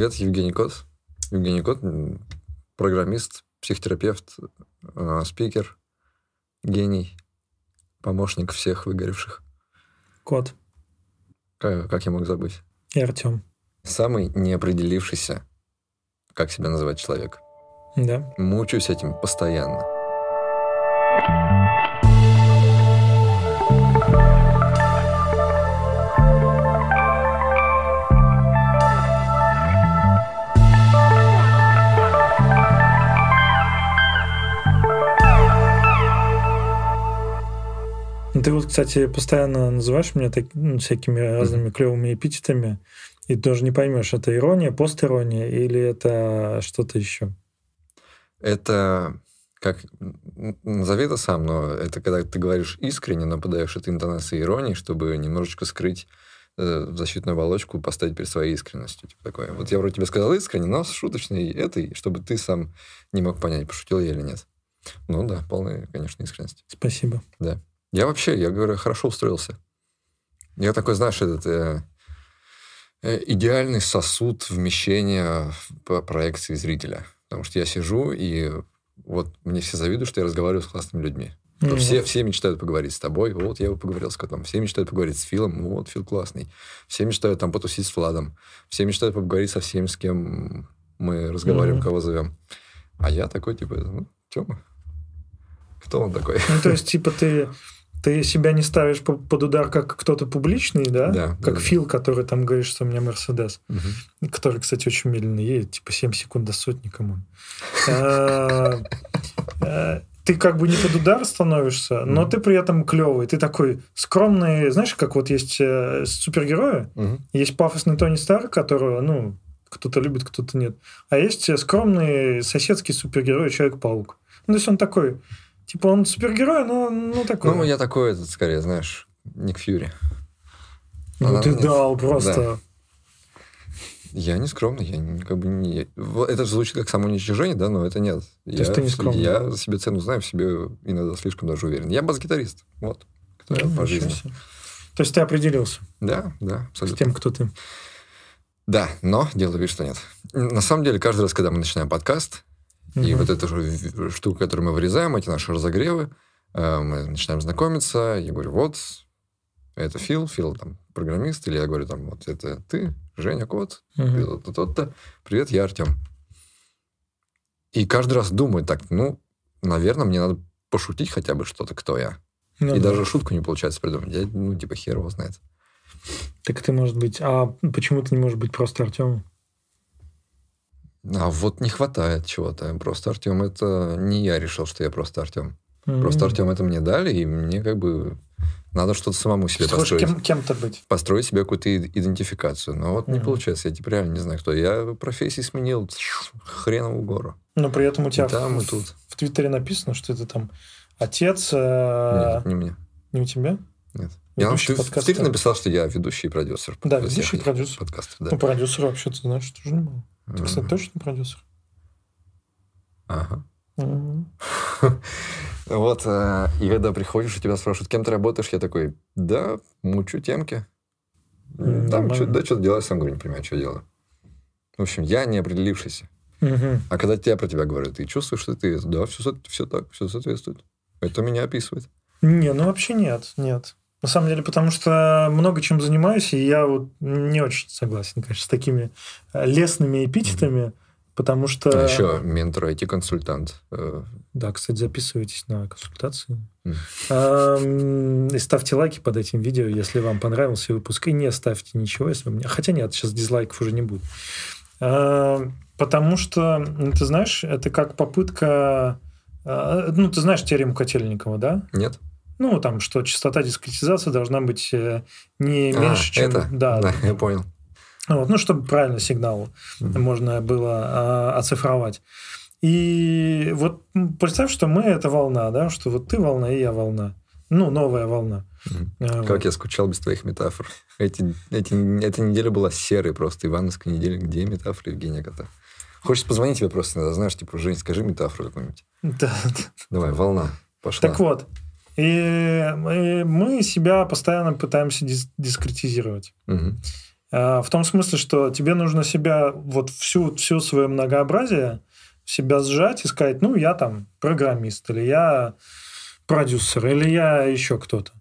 Привет, Евгений Кот. Евгений Кот, программист, психотерапевт, э, спикер, гений, помощник всех выгоревших. Кот. Как, как я мог забыть? И Артем. Самый неопределившийся, как себя называть человек. Да. Мучаюсь этим постоянно. Ну, ты вот, кстати, постоянно называешь меня так, ну, всякими разными клевыми эпитетами, и тоже не поймешь, это ирония, постирония или это что-то еще. Это как назови это сам, но это когда ты говоришь искренне, но подаешь это интонации иронии, чтобы немножечко скрыть э, защитную оболочку, поставить перед своей искренностью. Типа такое. Вот я вроде тебе сказал искренне, но с шуточной этой, чтобы ты сам не мог понять, пошутил я или нет. Ну да, полная, конечно, искренность. Спасибо. Да. Я вообще, я говорю, хорошо устроился. Я такой, знаешь, этот э, э, идеальный сосуд вмещения по проекции зрителя. Потому что я сижу, и вот мне все завидуют, что я разговариваю с классными людьми. Mm-hmm. Все, все мечтают поговорить с тобой. Вот я поговорил с котом. Все мечтают поговорить с Филом. Вот Фил классный. Все мечтают там потусить с Владом. Все мечтают поговорить со всеми, с кем мы разговариваем, mm-hmm. кого зовем. А я такой, типа, ну, Тёма. Кто он такой? Ну, то есть, типа, ты ты себя не ставишь под удар как кто-то публичный, да? Да. Как да, Фил, который там говорит, что у меня Мерседес. Угу. Который, кстати, очень медленно едет, типа 7 секунд до сотни, кому. А, а, ты как бы не под удар становишься, но ты при этом клевый. Ты такой скромный, знаешь, как вот есть э, супергерои, есть пафосный Тони Старк, которого, ну, кто-то любит, кто-то нет. А есть скромный соседский супергерой Человек-паук. Ну, то есть он такой Типа он супергерой, но ну такой. Ну, я такой, этот, скорее, знаешь, Ник Фьюри. Ну, Она, ты дал просто. Да. Я не скромный, я не, как бы не... Это же звучит как самоуничтожение, да, но это нет. То я, есть ты не скромный? Я себе цену знаю, в себе иногда слишком даже уверен. Я бас-гитарист, вот, кто да, по жизни. Себе. То есть ты определился? Да, да, абсолютно. С тем, кто ты? Да, но делаю вид, что нет. На самом деле, каждый раз, когда мы начинаем подкаст, Угу. И вот эта же штука, которую мы вырезаем, эти наши разогревы, э, мы начинаем знакомиться, я говорю, вот, это Фил, Фил там программист, или я говорю, там, вот это ты, Женя Кот, угу. тот-то, привет, я Артем. И каждый раз думаю так, ну, наверное, мне надо пошутить хотя бы что-то, кто я. Ну, и да. даже шутку не получается придумать. Я, ну, типа, хер его знает. Так ты, может быть... А почему ты не можешь быть просто Артемом? А вот не хватает чего-то. Просто Артем это не я решил, что я просто Артем. Mm-hmm. Просто Артем это мне дали, и мне как бы надо что-то самому себе Ты построить. Кем, кем-то быть. Построить себе какую-то идентификацию. Но вот mm-hmm. не получается. Я теперь реально не знаю, кто. Я профессии сменил хреновую гору. Но при этом у тебя и там, в, и тут. в Твиттере написано, что это там отец... Э... Нет, не мне. Не у тебя? Нет. Ведущий я в Твиттере написал, что я ведущий продюсер. Да, ведущий продюсер. Подкастов, да. Ну, продюсер вообще, ты знаешь, тоже немало. Ты, кстати, точно продюсер? Ага. Вот, э, и когда приходишь, у тебя спрашивают, кем ты работаешь, я такой, да, мучу темки. Там, да, что-то делаю, сам говорю, не понимаю, что делаю. В общем, я не определившийся. А когда тебя про тебя говорят, ты чувствуешь, что ты, да, все, все так, все соответствует. Это меня описывает. Не, ну вообще нет, нет. На самом деле, потому что много чем занимаюсь, и я вот не очень согласен, конечно, с такими э, лесными эпитетами. Mm-hmm. Потому что... А еще ментор, IT-консультант. Э. Да, кстати, записывайтесь на консультации. Mm. И ставьте лайки под этим видео, если вам понравился выпуск. И не ставьте ничего, если вы... Хотя нет, сейчас дизлайков уже не будет. Потому что, ты знаешь, это как попытка... А, ну, ты знаешь теорему Котельникова, да? Нет. Ну, там, что частота дискретизации должна быть э, не а, меньше, чем... Это? Да, да, я понял. Вот, ну, чтобы правильно сигнал mm-hmm. можно было а, оцифровать. И вот представь, что мы это волна, да, что вот ты волна, и я волна. Ну, новая волна. Mm-hmm. Как я скучал без твоих метафор. Эти, эти, эта неделя была серой просто. Ивановская неделя. Где метафоры Евгения Кота? Хочешь позвонить тебе просто знаешь, типа, Жень, скажи метафору какую-нибудь. Да. Давай, волна. Пошла. Так вот. И, и мы себя постоянно пытаемся дис- дискретизировать. Угу. В том смысле, что тебе нужно себя, вот всю, всю свое многообразие, себя сжать и сказать, ну, я там программист, или я продюсер, или я еще кто-то.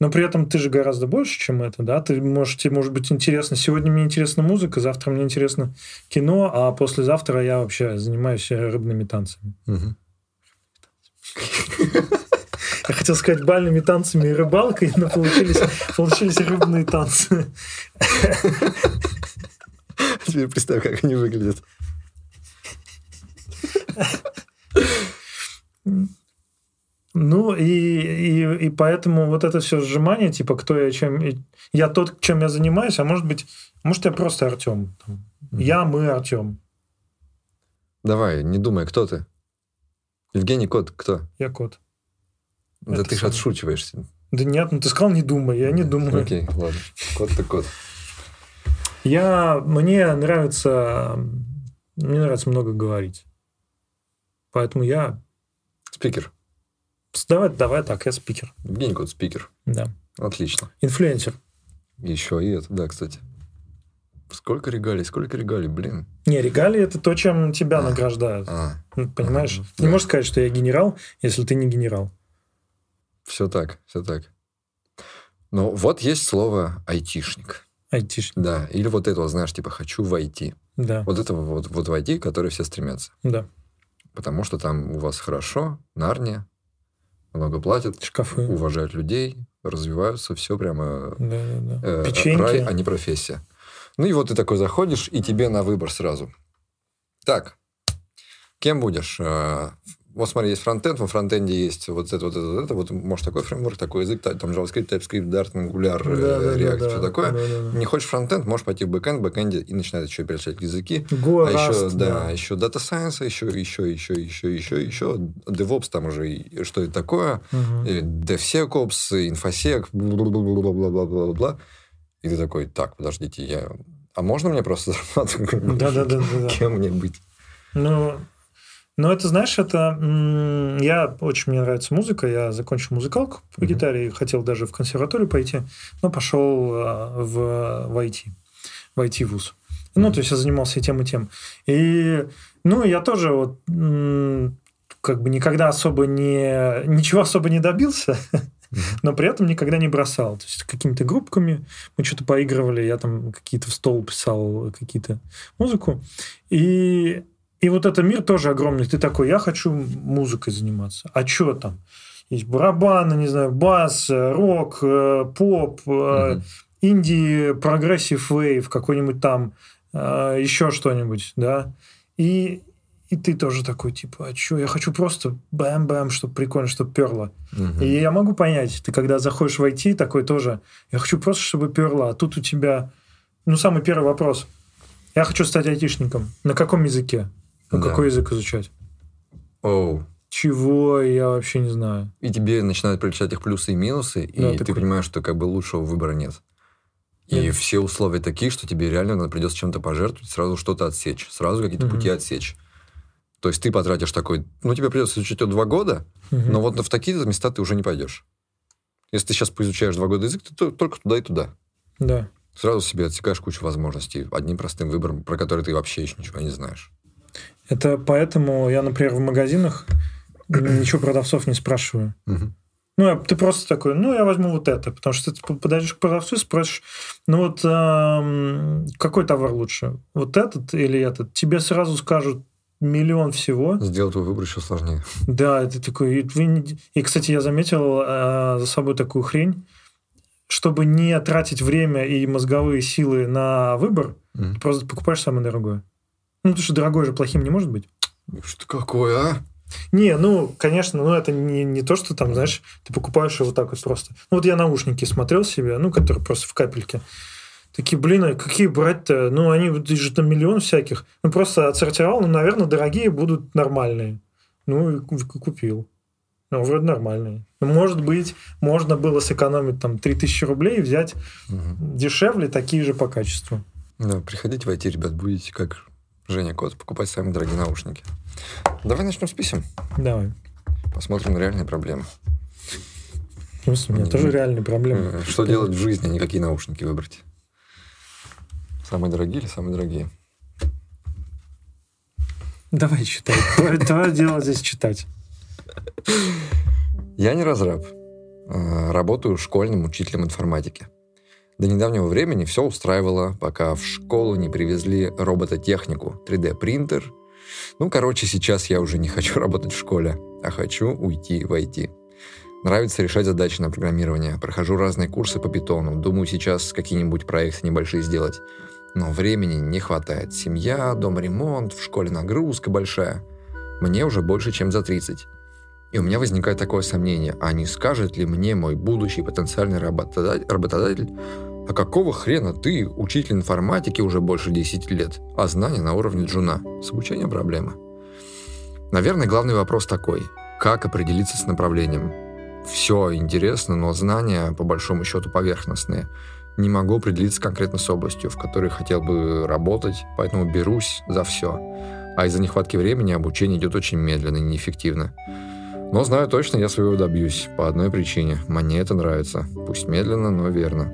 Но при этом ты же гораздо больше, чем это, да? Ты можешь, тебе может быть интересно. Сегодня мне интересна музыка, завтра мне интересно кино, а послезавтра я вообще занимаюсь рыбными танцами. Я хотел сказать бальными танцами и рыбалкой, но получились, получились рыбные танцы. Теперь представь, как они выглядят. Ну, и, и, и поэтому вот это все сжимание, типа, кто я, чем... Я тот, чем я занимаюсь, а может быть, может, я просто Артем. Я, мы, Артем. Давай, не думай, кто ты? Евгений Кот, кто? Я Кот. Да ты же отшучиваешься. Да нет, ну ты сказал не думай, я не думаю. Окей, ладно. Кот-то кот. Я, мне нравится, мне нравится много говорить. Поэтому я... Спикер. Давай, давай так, я спикер. Евгений Кот спикер. Да. Отлично. Инфлюенсер. Еще и это, да, кстати. Сколько регалий, сколько регалий, блин. Не, регалии это то, чем тебя а, награждают. А, ну, понимаешь? А, не можешь сказать, что я генерал, если ты не генерал. Все так, все так. Но вот есть слово айтишник. Айтишник. Да, или вот этого, знаешь, типа хочу войти. Да. Вот этого вот, вот войти, который все стремятся. Да. Потому что там у вас хорошо, нарния, много платят, шкафы, уважают людей, развиваются, все прямо да, да, да. Э, Печеньки. рай, а не профессия. Ну и вот ты такой заходишь, и тебе на выбор сразу. Так, кем будешь? Вот смотри, есть фронтенд, во фронтенде есть вот это, вот это, вот это, вот может такой фреймворк, такой язык, там JavaScript, TypeScript, Dart, Angular, да, э, React, да, все да, такое. Да, да, да. Не хочешь фронтенд, можешь пойти в бэкенд, бэкенде и начинать еще перечислять языки. Go, а Rust, еще, да, да, еще Data Science, еще, еще, еще, еще, еще, еще, DevOps там уже, что это такое, угу. DevSecOps, InfoSec, бла-бла-бла-бла-бла-бла. И ты такой, так, подождите, я... А можно мне просто зарплату? Да-да-да. Кем мне быть? Ну, но это, знаешь, это... Я очень мне нравится музыка. Я закончил музыкалку по mm-hmm. гитаре. Хотел даже в консерваторию пойти. Но пошел а, в, в IT. В IT-вуз. Mm-hmm. Ну, то есть я занимался и тем, и тем. И, ну, я тоже вот как бы никогда особо не... Ничего особо не добился. но при этом никогда не бросал. То есть какими-то группками мы что-то поигрывали, я там какие-то в стол писал какие-то музыку. И и вот этот мир тоже огромный. Ты такой, я хочу музыкой заниматься. А что там? Есть барабаны, не знаю, бас, рок, э, поп, угу. инди, progressive wave, какой-нибудь там, э, еще что-нибудь, да. И, и ты тоже такой, типа, а что, я хочу просто бэм-бэм, чтобы прикольно, чтобы перло. Угу. И я могу понять, ты когда заходишь в IT, такой тоже, я хочу просто, чтобы перло, а тут у тебя, ну, самый первый вопрос. Я хочу стать айтишником. На каком языке? Ну, да. какой язык изучать? Оу. Чего, я вообще не знаю. И тебе начинают приличать их плюсы и минусы, и да, ты такой... понимаешь, что как бы лучшего выбора нет. И нет. все условия такие, что тебе реально придется чем-то пожертвовать, сразу что-то отсечь, сразу какие-то угу. пути отсечь. То есть ты потратишь такой, ну тебе придется изучить его два года, угу. но вот в такие места ты уже не пойдешь. Если ты сейчас поизучаешь два года язык, ты только туда и туда. Да. Сразу себе отсекаешь кучу возможностей одним простым выбором, про который ты вообще еще ничего не знаешь. Это поэтому я, например, в магазинах ничего продавцов не спрашиваю. Ну, ты просто такой, ну, я возьму вот это, потому что ты подойдешь к продавцу и спросишь, ну вот э, какой товар лучше, вот этот или этот? Тебе сразу скажут миллион всего. Сделать твой выбор еще сложнее. Да, это такой... И, и кстати, я заметил э, за собой такую хрень, чтобы не тратить время и мозговые силы на выбор, mm. ты просто покупаешь самое дорогое. Ну, потому что дорогой же плохим не может быть. Что какое, а? Не, ну, конечно, ну, это не, не то, что там, знаешь, ты покупаешь его так вот просто. Ну, вот я наушники смотрел себе, ну, которые просто в капельке. Такие, блин, а какие брать-то? Ну, они же там миллион всяких. Ну, просто отсортировал, ну, наверное, дорогие будут нормальные. Ну, и купил. Ну, вроде нормальные. Ну, может быть, можно было сэкономить там 3000 рублей и взять угу. дешевле, такие же по качеству. Да, приходите в IT, ребят, будете как Женя Кот, покупать самые дорогие наушники. Давай начнем с писем. Давай. Посмотрим на реальные проблемы. В смысле, у меня тоже реальные проблемы. Что делать в жизни, а не какие наушники выбрать? Самые дорогие или самые дорогие? Давай читай. Давай, давай дело здесь читать. Я не разраб. А, работаю школьным учителем информатики. До недавнего времени все устраивало, пока в школу не привезли робототехнику, 3D-принтер. Ну, короче, сейчас я уже не хочу работать в школе, а хочу уйти в IT. Нравится решать задачи на программирование. Прохожу разные курсы по питону. Думаю сейчас какие-нибудь проекты небольшие сделать. Но времени не хватает. Семья, дом ремонт, в школе нагрузка большая. Мне уже больше, чем за 30. И у меня возникает такое сомнение, а не скажет ли мне мой будущий потенциальный работодатель, а какого хрена ты, учитель информатики уже больше 10 лет, а знания на уровне джуна? С обучением проблема. Наверное, главный вопрос такой. Как определиться с направлением? Все интересно, но знания, по большому счету, поверхностные. Не могу определиться конкретно с областью, в которой хотел бы работать, поэтому берусь за все. А из-за нехватки времени обучение идет очень медленно и неэффективно. Но знаю точно, я своего добьюсь. По одной причине. Мне это нравится. Пусть медленно, но верно.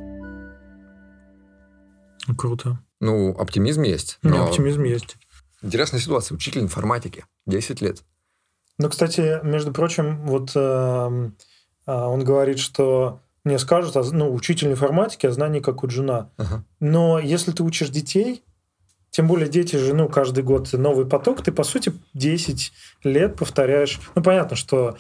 Круто. Ну, оптимизм есть. Но... Не, оптимизм есть. Интересная ситуация. Учитель информатики. 10 лет. Ну, кстати, между прочим, вот э, он говорит, что мне скажут, а, ну, учитель информатики, а знание как у жена. Ага. Но если ты учишь детей, тем более дети же, ну, каждый год новый поток, ты, по сути, 10 лет повторяешь. Ну, понятно, что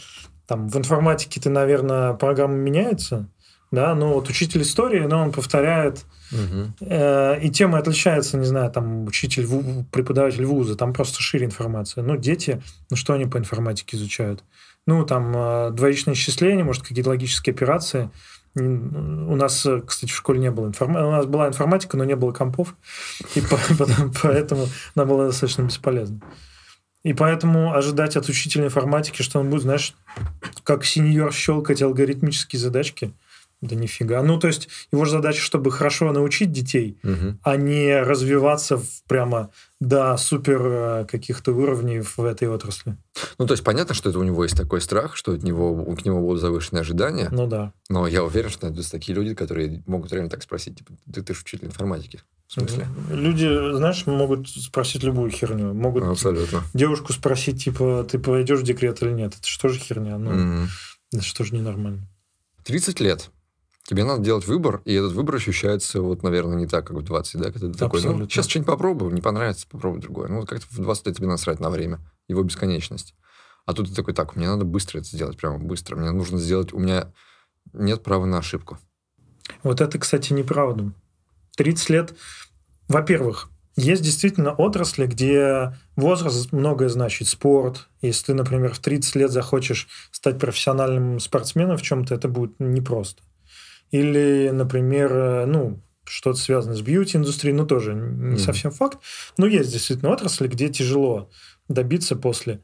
там в информатике ты, наверное, программа меняется, да, но вот учитель истории, но он повторяет, угу. э, и тема отличается, не знаю, там учитель, преподаватель вуза, там просто шире информация. Ну, дети, ну, что они по информатике изучают? Ну, там э, двоичное исчисление, может, какие-то логические операции – у нас, кстати, в школе не было информатики. У нас была информатика, но не было компов. И поэтому она была достаточно бесполезна. И поэтому ожидать от учителя информатики, что он будет, знаешь, как сеньор щелкать алгоритмические задачки, да нифига. Ну, то есть его же задача, чтобы хорошо научить детей, угу. а не развиваться в прямо до супер э, каких-то уровней в этой отрасли. Ну, то есть понятно, что это у него есть такой страх, что от него, к нему будут завышенные ожидания. Ну да. Но я уверен, что найдутся такие люди, которые могут реально так спросить, типа, ты, ты же учитель информатики. В смысле? Люди, знаешь, могут спросить любую херню. Могут Абсолютно. девушку спросить, типа, ты пойдешь в декрет или нет. Это что же херня? Ну, mm это что же ненормально. 30 лет тебе надо делать выбор, и этот выбор ощущается, вот, наверное, не так, как в 20, да, когда ты такой, ну, сейчас что-нибудь попробую, не понравится, попробуй другое. Ну, вот как-то в 20 лет тебе насрать на время, его бесконечность. А тут ты такой, так, мне надо быстро это сделать, прямо быстро. Мне нужно сделать, у меня нет права на ошибку. Вот это, кстати, неправда. 30 лет, во-первых, есть действительно отрасли, где возраст многое значит. Спорт. Если ты, например, в 30 лет захочешь стать профессиональным спортсменом в чем-то, это будет непросто. Или, например, э, ну, что-то связано с бьюти-индустрией, ну, тоже не mm. совсем факт. Но есть действительно отрасли, где тяжело добиться после.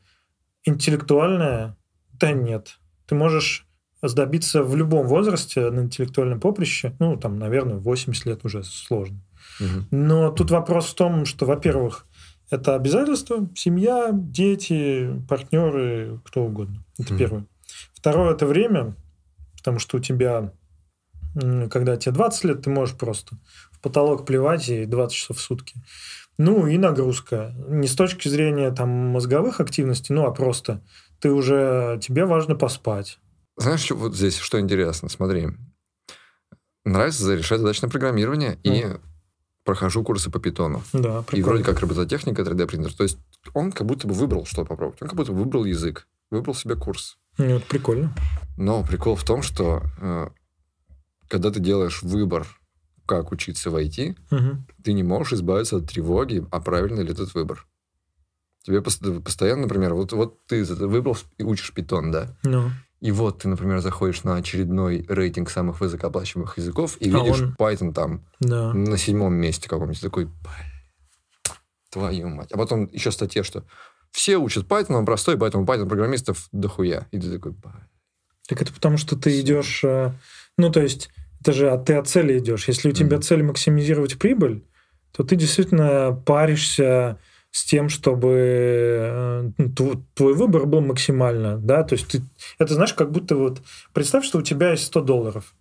Интеллектуальная? Да нет. Ты можешь добиться в любом возрасте на интеллектуальном поприще, ну, там, наверное, 80 лет уже сложно. Угу. Но тут вопрос в том, что, во-первых, это обязательства, семья, дети, партнеры, кто угодно. Это угу. первое. Второе – это время, потому что у тебя когда тебе 20 лет, ты можешь просто в потолок плевать и 20 часов в сутки. Ну и нагрузка. Не с точки зрения там мозговых активностей, ну а просто ты уже, тебе важно поспать. Знаешь, что, вот здесь что интересно, смотри. Нравится решать задачи на программирование ну. и прохожу курсы по питону. Да, прикольно. И вроде как робототехника, 3D-принтер. То есть он как будто бы выбрал, что попробовать. Он как будто бы выбрал язык, выбрал себе курс. Ну, это прикольно. Но прикол в том, что э, когда ты делаешь выбор, как учиться в IT, угу. ты не можешь избавиться от тревоги, а правильно ли этот выбор. Тебе постоянно, например, вот, вот ты выбрал и учишь питон, да? Ну. И вот ты, например, заходишь на очередной рейтинг самых высокооплачиваемых языков и а видишь он... Python там да. на седьмом месте каком-нибудь. Такой, твою мать. А потом еще статья, что все учат Python, он простой, поэтому Python программистов дохуя. И ты такой, так это потому, что ты идешь, э, ну, то есть это же а ты от цели идешь. Если у тебя mm-hmm. цель максимизировать прибыль, то ты действительно паришься с тем, чтобы э, твой выбор был максимально, да, то есть ты, это знаешь, как будто вот представь, что у тебя есть 100 долларов,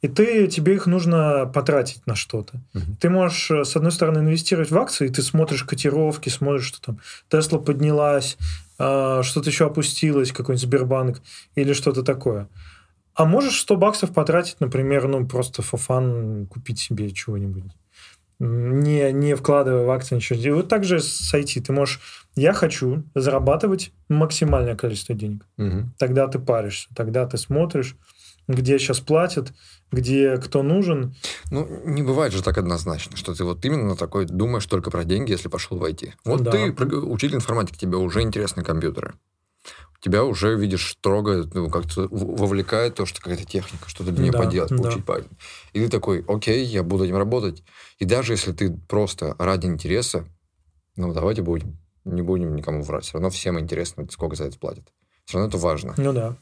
и ты, тебе их нужно потратить на что-то. Угу. Ты можешь, э, с одной стороны, инвестировать в акции, ты смотришь котировки, смотришь, что там Тесла поднялась, а, что-то еще опустилось, какой-нибудь Сбербанк или что-то такое. А можешь 100 баксов потратить, например, ну, просто фофан купить себе чего-нибудь. Не, не вкладывая в акции ничего. И вот так же с IT. Ты можешь... Я хочу зарабатывать максимальное количество денег. Угу. Тогда ты паришься, тогда ты смотришь, где сейчас платят, где кто нужен. Ну, не бывает же так однозначно, что ты вот именно такой думаешь только про деньги, если пошел в IT. Вот да. ты учитель информатики, тебе уже интересны компьютеры. Тебя уже, видишь, строго, ну, как-то вовлекает то, что какая-то техника, что-то для нее да, поделать, да. получить правильно. И ты такой, окей, я буду этим работать. И даже если ты просто ради интереса, ну, давайте будем, не будем никому врать. Все равно всем интересно, сколько за это платят. Все равно это важно. Ну да.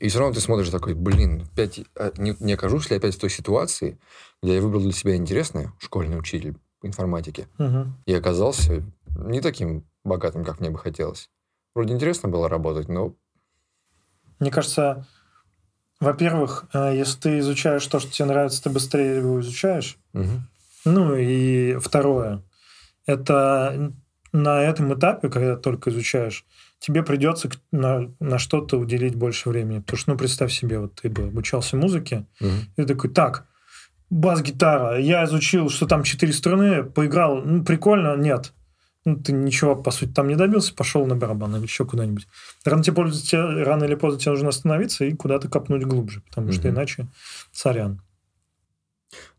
И все равно ты смотришь такой, блин, опять, а не, не окажусь ли опять в той ситуации, где я выбрал для себя интересное, школьный учитель по информатике, угу. и оказался не таким богатым, как мне бы хотелось. Вроде интересно было работать, но... Мне кажется, во-первых, э, если ты изучаешь то, что тебе нравится, ты быстрее его изучаешь. Угу. Ну и второе, это на этом этапе, когда только изучаешь, тебе придется на, на что-то уделить больше времени. Потому что, ну, представь себе, вот ты бы обучался музыке, угу. и ты такой, так, бас-гитара, я изучил, что там четыре струны, поиграл, ну, прикольно, нет. Ну, ты ничего, по сути, там не добился, пошел на барабан или еще куда-нибудь. Рано, тебе, рано или поздно тебе нужно остановиться и куда-то копнуть глубже, потому угу. что иначе сорян.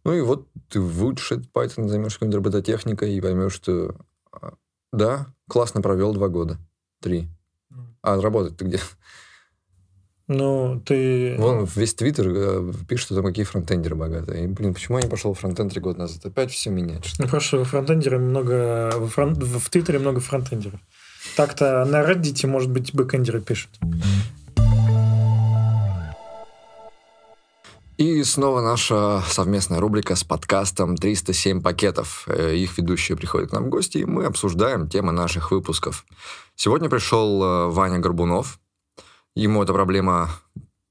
Ну и вот ты выучишь этот Python, займешься какой-нибудь робототехникой и поймешь, что а, да, классно провел два года. Три. А работать ты где? Ну, ты... Вон весь Твиттер э, пишет, что там какие фронтендеры богатые. И, блин, почему я не пошел в фронтенд три года назад? Опять все менять. Что? Ну, потому что фронтендеры много... В, фрон... в Твиттере много фронтендеров. Так-то на Reddit, может быть, бэкендеры пишут. И снова наша совместная рубрика с подкастом «307 пакетов». Э, их ведущие приходят к нам в гости, и мы обсуждаем темы наших выпусков. Сегодня пришел э, Ваня Горбунов. Ему эта проблема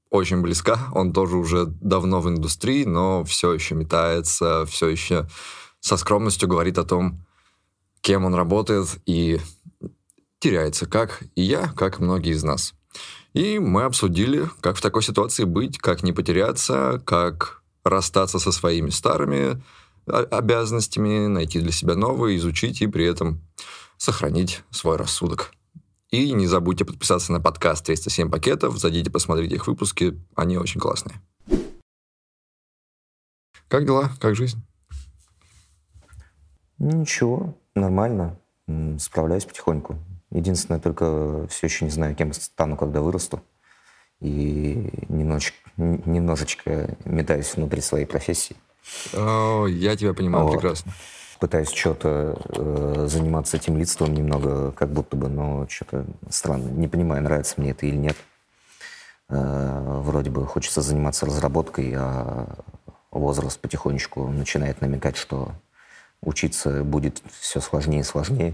очень близка. Он тоже уже давно в индустрии, но все еще метается, все еще со скромностью говорит о том, кем он работает, и теряется, как и я, как многие из нас. И мы обсудили, как в такой ситуации быть, как не потеряться, как расстаться со своими старыми обязанностями, найти для себя новые, изучить и при этом сохранить свой рассудок. И не забудьте подписаться на подкаст 307 пакетов, зайдите, посмотрите их выпуски, они очень классные. Как дела? Как жизнь? Ничего, нормально. Справляюсь потихоньку. Единственное, только все еще не знаю, кем стану, когда вырасту. И немножечко, немножечко метаюсь внутри своей профессии. О, я тебя понимаю вот. прекрасно. Пытаюсь что-то э, заниматься этим лидством немного, как будто бы, но что-то странно. Не понимаю, нравится мне это или нет. Э, вроде бы хочется заниматься разработкой, а возраст потихонечку начинает намекать, что учиться будет все сложнее и сложнее.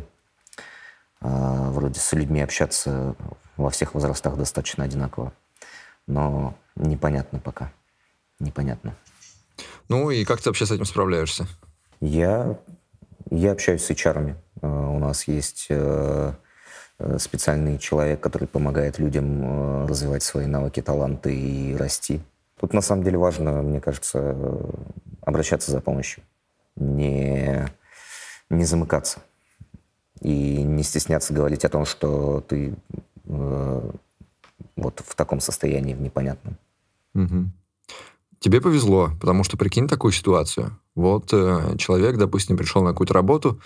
А, вроде с людьми общаться во всех возрастах достаточно одинаково. Но непонятно пока. Непонятно. Ну и как ты вообще с этим справляешься? Я, я общаюсь с HR. А, у нас есть э, э, специальный человек, который помогает людям э, развивать свои навыки, таланты и расти. Тут на самом деле важно, мне кажется, обращаться за помощью, не, не замыкаться и не стесняться говорить о том, что ты э, вот в таком состоянии, в непонятном. Угу. Тебе повезло, потому что прикинь такую ситуацию. Вот э, человек, допустим, пришел на какую-то работу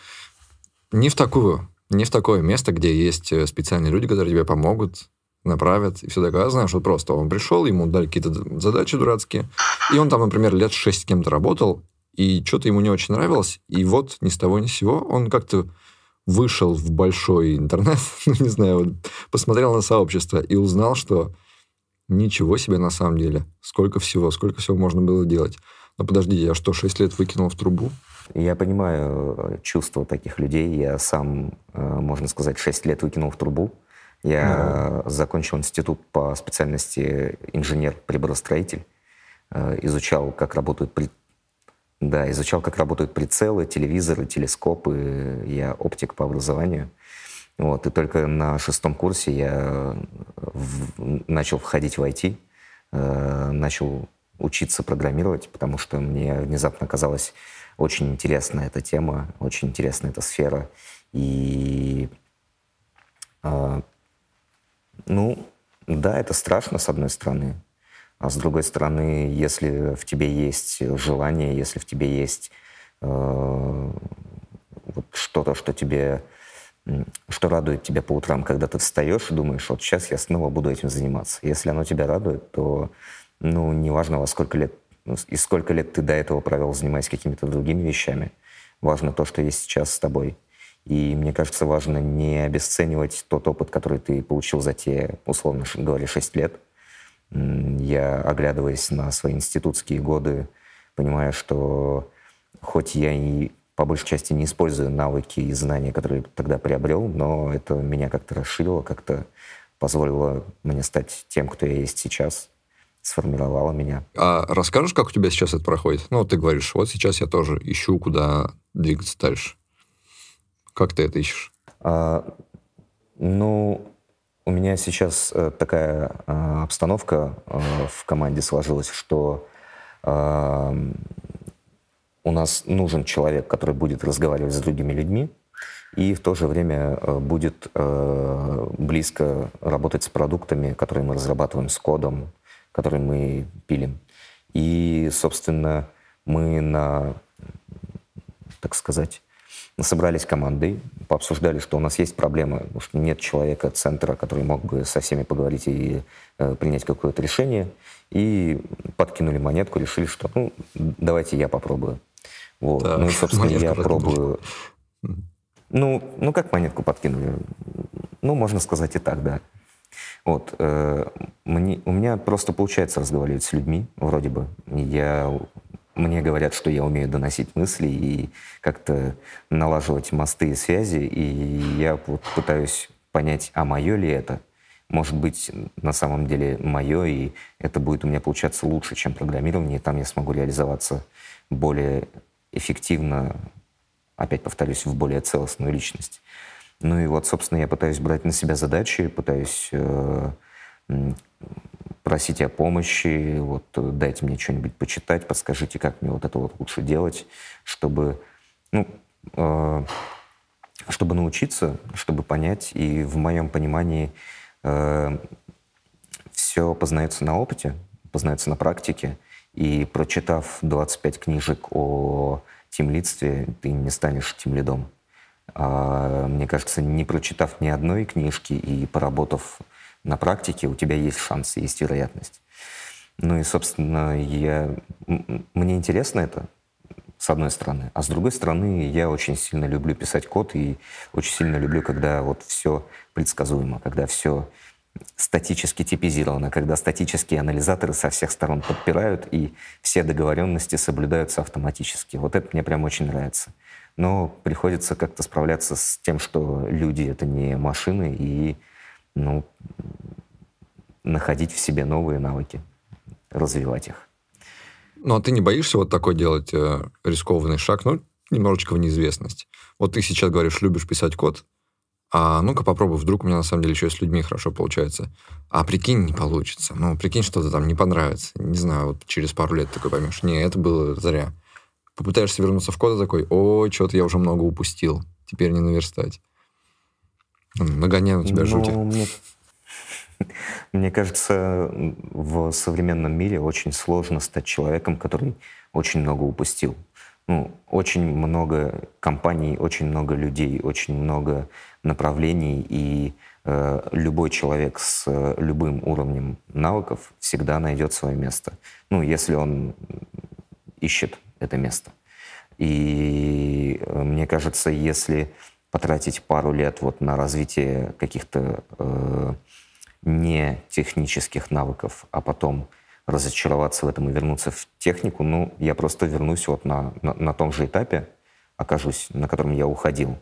не в такую, не в такое место, где есть э, специальные люди, которые тебе помогут, направят и все такое. Я знаю, что просто он пришел, ему дали какие-то задачи дурацкие, и он там, например, лет шесть с кем-то работал, и что-то ему не очень нравилось, и вот ни с того ни с сего он как-то вышел в большой интернет, ну, не знаю, посмотрел на сообщество и узнал, что ничего себе на самом деле, сколько всего, сколько всего можно было делать. Но подождите, я что, 6 лет выкинул в трубу? Я понимаю э, чувства таких людей. Я сам, э, можно сказать, 6 лет выкинул в трубу. Я да. закончил институт по специальности инженер-приборостроитель. э, изучал, как работают при... да, изучал, как работают прицелы, телевизоры, телескопы. Я оптик по образованию. Вот, и только на шестом курсе я в... начал входить в IT, начал учиться программировать, потому что мне внезапно казалось очень интересна эта тема, очень интересна эта сфера. И, э, ну, да, это страшно, с одной стороны. А с другой стороны, если в тебе есть желание, если в тебе есть э, вот что-то, что тебе что радует тебя по утрам, когда ты встаешь и думаешь, вот сейчас я снова буду этим заниматься. Если оно тебя радует, то, ну, неважно, во сколько лет, ну, и сколько лет ты до этого провел, занимаясь какими-то другими вещами, важно то, что есть сейчас с тобой. И мне кажется, важно не обесценивать тот опыт, который ты получил за те, условно говоря, 6 лет. Я, оглядываясь на свои институтские годы, понимаю, что хоть я и по большей части не использую навыки и знания, которые тогда приобрел, но это меня как-то расширило, как-то позволило мне стать тем, кто я есть сейчас, сформировало меня. А расскажешь, как у тебя сейчас это проходит? Ну, ты говоришь, вот сейчас я тоже ищу, куда двигаться дальше. Как ты это ищешь? А, ну, у меня сейчас э, такая э, обстановка э, в команде сложилась, что э, у нас нужен человек, который будет разговаривать с другими людьми и в то же время э, будет близко работать с продуктами, которые мы разрабатываем, с кодом, который мы пилим. И, собственно, мы на, так сказать, собрались командой, пообсуждали, что у нас есть проблема, что нет человека, центра, который мог бы со всеми поговорить и э, принять какое-то решение, и подкинули монетку, решили, что ну, давайте я попробую. Вот. Да, ну и, собственно, я пробую... Ну, ну, как монетку подкинули? Ну, можно сказать и так, да. Вот. Э, мне, у меня просто получается разговаривать с людьми, вроде бы. Я, мне говорят, что я умею доносить мысли и как-то налаживать мосты и связи, и я вот пытаюсь понять, а мое ли это? Может быть, на самом деле мое, и это будет у меня получаться лучше, чем программирование, и там я смогу реализоваться более эффективно, опять повторюсь, в более целостную личность. Ну и вот, собственно, я пытаюсь брать на себя задачи, пытаюсь э, просить о помощи, вот дайте мне что-нибудь почитать, подскажите, как мне вот это вот лучше делать, чтобы, ну, э, чтобы научиться, чтобы понять. И в моем понимании э, все познается на опыте, познается на практике. И прочитав 25 книжек о тимлидстве, ты не станешь тимлидом. А, мне кажется, не прочитав ни одной книжки и поработав на практике, у тебя есть шанс, есть вероятность. Ну и, собственно, я... мне интересно это, с одной стороны. А с другой стороны, я очень сильно люблю писать код и очень сильно люблю, когда вот все предсказуемо, когда все статически типизировано, когда статические анализаторы со всех сторон подпирают, и все договоренности соблюдаются автоматически. Вот это мне прям очень нравится. Но приходится как-то справляться с тем, что люди — это не машины, и ну, находить в себе новые навыки, развивать их. Ну, а ты не боишься вот такой делать э, рискованный шаг, ну, немножечко в неизвестность? Вот ты сейчас говоришь, любишь писать код, а ну-ка попробуй, вдруг у меня на самом деле еще и с людьми хорошо получается. А прикинь, не получится. Ну, прикинь, что-то там не понравится. Не знаю, вот через пару лет такой поймешь. Не, это было зря. Попытаешься вернуться в код и такой, ой, что-то я уже много упустил. Теперь не наверстать. Нагоняю на тебя ну, жути. Мне, мне кажется, в современном мире очень сложно стать человеком, который очень много упустил ну, очень много компаний, очень много людей, очень много направлений, и э, любой человек с э, любым уровнем навыков всегда найдет свое место. Ну, если он ищет это место. И э, мне кажется, если потратить пару лет вот на развитие каких-то э, не технических навыков, а потом разочароваться в этом и вернуться в технику, ну, я просто вернусь вот на, на, на том же этапе, окажусь, на котором я уходил.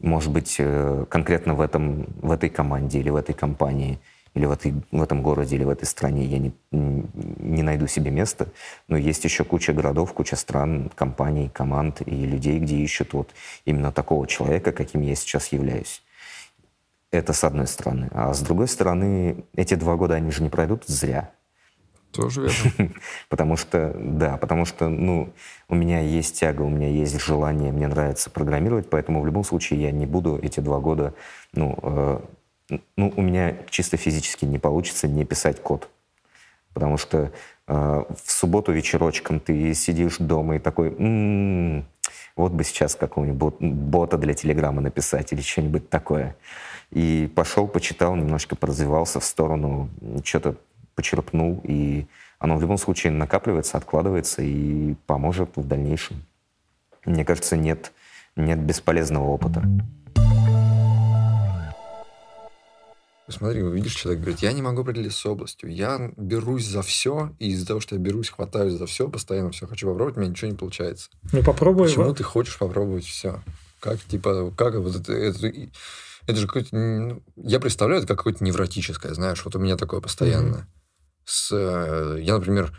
Может быть, э, конкретно в, этом, в этой команде или в этой компании, или в, этой, в этом городе, или в этой стране я не, не найду себе места. Но есть еще куча городов, куча стран, компаний, команд и людей, где ищут вот именно такого человека, каким я сейчас являюсь. Это с одной стороны. А с другой стороны, эти два года, они же не пройдут зря. Тоже верно. потому что, да, потому что, ну, у меня есть тяга, у меня есть желание, мне нравится программировать, поэтому в любом случае я не буду эти два года, ну, э, ну, у меня чисто физически не получится не писать код. Потому что э, в субботу вечерочком ты сидишь дома и такой, м-м, вот бы сейчас какого-нибудь бота для Телеграма написать или что-нибудь такое. И пошел, почитал, немножко поразвивался в сторону, что-то почерпнул, и оно в любом случае накапливается, откладывается и поможет в дальнейшем. Мне кажется, нет, нет бесполезного опыта. Смотри, видишь, человек говорит, я не могу определиться с областью, я берусь за все, и из-за того, что я берусь, хватаюсь за все, постоянно все хочу попробовать, у меня ничего не получается. Ну, попробуй. Почему ты хочешь попробовать все? Как, типа, как вот это, это, это же какое-то... Ну, я представляю это как какое-то невротическое, знаешь, вот у меня такое постоянно. Mm-hmm. С, э, я, например,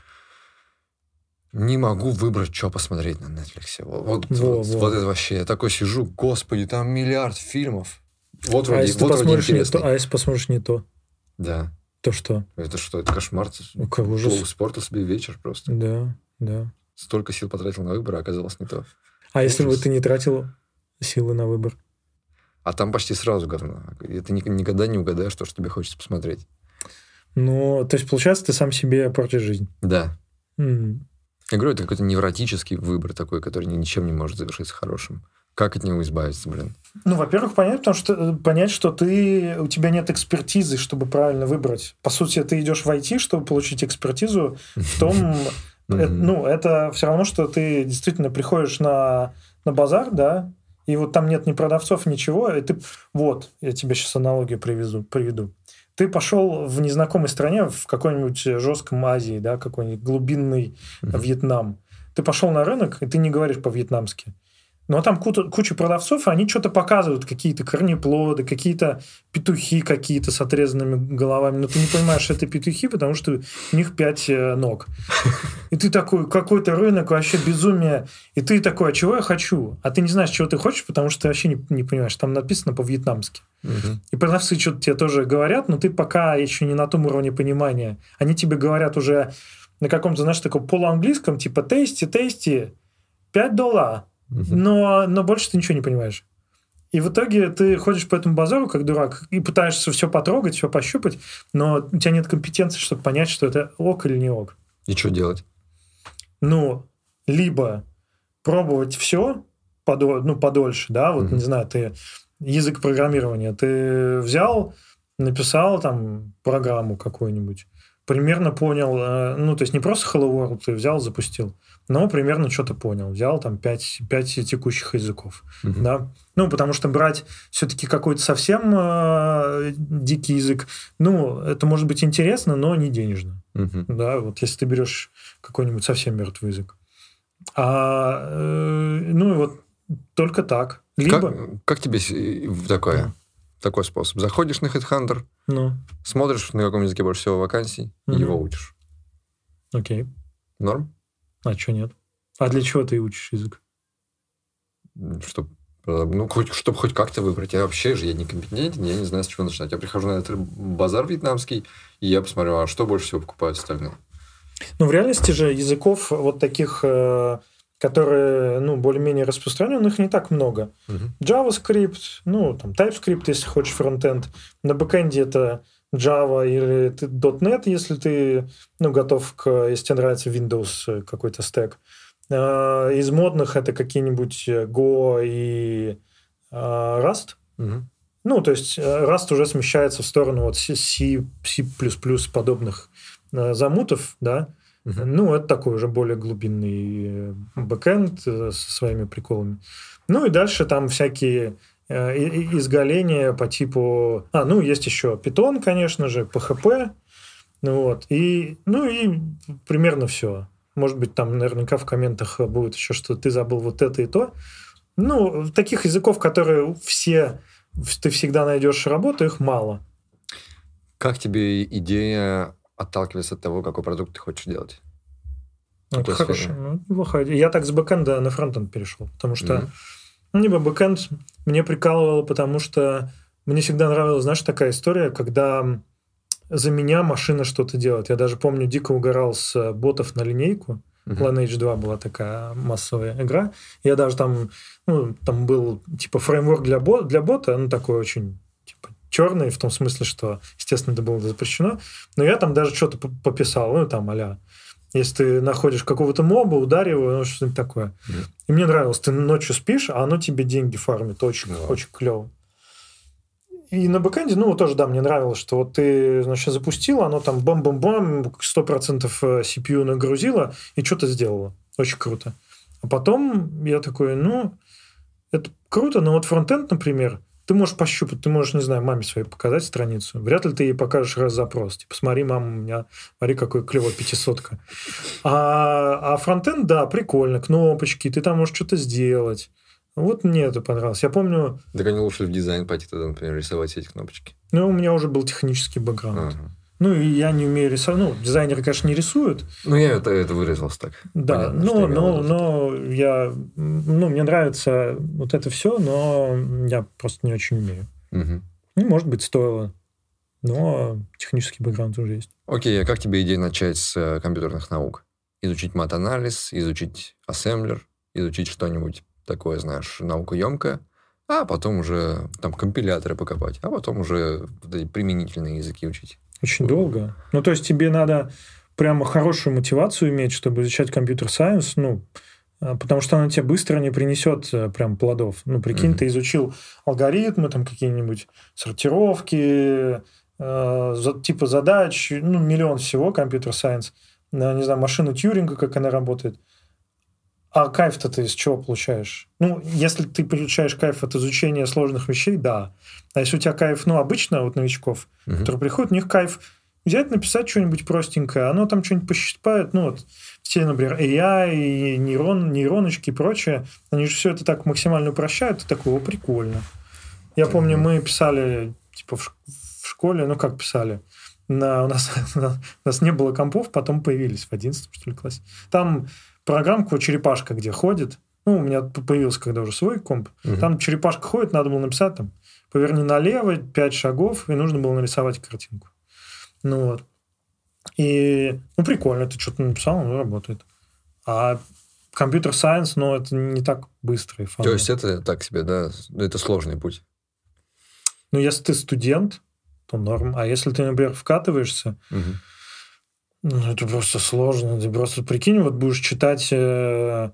не могу выбрать, что посмотреть на Netflix. Вот, во, вот, во. вот это вообще. Я такой сижу, господи, там миллиард фильмов. Вот а вроде, если вот посмотришь не то, а если посмотришь не то? Да. То что? Это что? Это кошмар. Ну, как ужас. Спорту себе вечер просто. Да, да. Столько сил потратил на выбор, а оказалось не то. А ужас. если бы ты не тратил силы на выбор? А там почти сразу говно. И ты никогда не угадаешь то, что тебе хочется посмотреть. Ну, то есть, получается, ты сам себе портишь жизнь. Да. Mm. Я говорю, это какой-то невротический выбор такой, который ничем не может завершиться хорошим. Как от него избавиться, блин? Ну, во-первых, понять, потому что э, понять, что ты у тебя нет экспертизы, чтобы правильно выбрать. По сути, ты идешь в IT, чтобы получить экспертизу в том, э, ну, это все равно, что ты действительно приходишь на, на базар, да, и вот там нет ни продавцов, ничего, и ты... Вот, я тебе сейчас аналогию привезу, приведу. Ты пошел в незнакомой стране, в какой-нибудь жестком Азии, да, какой-нибудь глубинный Вьетнам. Ты пошел на рынок, и ты не говоришь по-вьетнамски. Но там куча, продавцов, и они что-то показывают, какие-то корнеплоды, какие-то петухи какие-то с отрезанными головами. Но ты не понимаешь, это петухи, потому что у них пять э, ног. И ты такой, какой-то рынок, вообще безумие. И ты такой, а чего я хочу? А ты не знаешь, чего ты хочешь, потому что ты вообще не, не понимаешь. Там написано по-вьетнамски. Угу. И продавцы что-то тебе тоже говорят, но ты пока еще не на том уровне понимания. Они тебе говорят уже на каком-то, знаешь, таком полуанглийском, типа тести, тести, 5 долларов но, но больше ты ничего не понимаешь. И в итоге ты ходишь по этому базару как дурак и пытаешься все потрогать, все пощупать, но у тебя нет компетенции, чтобы понять, что это ок или не ок. И что делать? Ну, либо пробовать все подо, ну, подольше, да, вот, mm-hmm. не знаю, ты язык программирования, ты взял, написал там программу какую-нибудь, примерно понял, э, ну, то есть не просто Hello World ты взял, запустил, но примерно что-то понял. Взял там 5, 5 текущих языков. Угу. Да? Ну, потому что брать все-таки какой-то совсем э, дикий язык, ну, это может быть интересно, но не денежно. Угу. Да, вот если ты берешь какой-нибудь совсем мертвый язык. А, э, ну, и вот только так. Либо... Как, как тебе такое? Да такой способ. Заходишь на HeadHunter, ну. смотришь, на каком языке больше всего вакансий, угу. и его учишь. Окей. Норм? А что нет? А для чего ты учишь язык? Чтобы ну, хоть, чтобы хоть как-то выбрать. Я вообще же я не компетентен, я не знаю, с чего начинать. Я прихожу на этот базар вьетнамский, и я посмотрю, а что больше всего покупают остальные. Ну, в реальности же языков вот таких, э, которые, ну, более-менее распространенных, не так много. Угу. JavaScript, ну, там, TypeScript, если хочешь фронтенд. На бэкэнде это Java или ты .NET, если ты ну, готов к, если тебе нравится Windows э, какой-то стек. А, из модных это какие-нибудь Go и а, Rust. Угу. Ну, то есть э, Rust уже смещается в сторону вот C, C++ подобных э, замутов, да. Угу. Ну, это такой уже более глубинный бэкэнд со своими приколами. Ну, и дальше там всякие Э, изгаления по типу... А, ну, есть еще Python, конечно же, PHP. Ну, вот. И, ну, и примерно все. Может быть, там наверняка в комментах будет еще, что ты забыл вот это и то. Ну, таких языков, которые все ты всегда найдешь работу, их мало. Как тебе идея отталкивается от того, какой продукт ты хочешь делать? Ну, хорошо. Ну, идея. Я так с бэкэнда на фронтенд перешел, потому что mm-hmm. Ну, либо бэкэнд мне прикалывало, потому что мне всегда нравилась, знаешь, такая история, когда за меня машина что-то делает. Я даже помню, дико угорал с ботов на линейку. Uh-huh. Lineage 2 была такая массовая игра. Я даже там, ну, там был типа фреймворк для, бот, для бота, ну, такой очень типа черный, в том смысле, что, естественно, это было запрещено. Но я там даже что-то пописал, ну, там, а если ты находишь какого-то моба, ударь его, ну, что-нибудь такое. Mm. И мне нравилось, ты ночью спишь, а оно тебе деньги фармит. Очень, yeah. очень клево. И на бэкэнде, ну, тоже, да, мне нравилось, что вот ты, значит, запустила, оно там бам-бам-бам, 100% CPU нагрузило и что-то сделало. Очень круто. А потом я такой, ну, это круто, но вот фронтенд, например, ты можешь пощупать, ты можешь, не знаю, маме своей показать страницу. Вряд ли ты ей покажешь раз запрос. Типа, смотри, мама, у меня, смотри, какой клевый пятисотка. А, а фронтенд, да, прикольно, кнопочки, ты там можешь что-то сделать. Вот мне это понравилось. Я помню... Так они лучше в дизайн пойти тогда, например, рисовать эти кнопочки. Ну, у меня уже был технический бэкграунд. Ага. Ну, и я не умею рисовать. Ну, дизайнеры, конечно, не рисуют. Ну, я это, это вырезался так. Да, Понятно, но, но, но я... Ну, мне нравится вот это все, но я просто не очень умею. Угу. Ну, может быть, стоило. Но технический бэкграунд уже есть. Окей, а как тебе идея начать с э, компьютерных наук? Изучить мат-анализ, изучить ассемблер, изучить что-нибудь такое, знаешь, наукоемкое, а потом уже там компиляторы покопать, а потом уже применительные языки учить. Очень долго. Ну, то есть тебе надо прямо хорошую мотивацию иметь, чтобы изучать компьютер-сайенс, ну, а, потому что она тебе быстро не принесет э, прям плодов. Ну, прикинь, mm-hmm. ты изучил алгоритмы, там какие-нибудь сортировки, э, типа задач, ну, миллион всего компьютер-сайенс, не знаю, машину Тьюринга, как она работает. А кайф-то ты из чего получаешь? Ну, если ты получаешь кайф от изучения сложных вещей, да. А если у тебя кайф, ну, обычно вот новичков, угу. которые приходят, у них кайф взять, написать что-нибудь простенькое, оно там что-нибудь посчитает, ну, вот все, например, AI, и нейрон, нейроночки и прочее, они же все это так максимально упрощают, и такого прикольно. Я помню, мы писали, типа, в, в школе, ну, как писали, на, у, нас, у нас не было компов, потом появились в 11 что ли, классе. Там программку черепашка, где ходит. Ну, у меня появился когда уже свой комп. Угу. Там черепашка ходит, надо было написать там поверни налево, пять шагов, и нужно было нарисовать картинку. Ну вот. И, ну, прикольно, ты что-то написал, оно работает. А компьютер сайенс, ну, это не так быстро и фан. То есть это так себе, да? Это сложный путь. Ну, если ты студент, то норм. А если ты, например, вкатываешься, угу. Ну, это просто сложно. Ты просто прикинь, вот будешь читать э,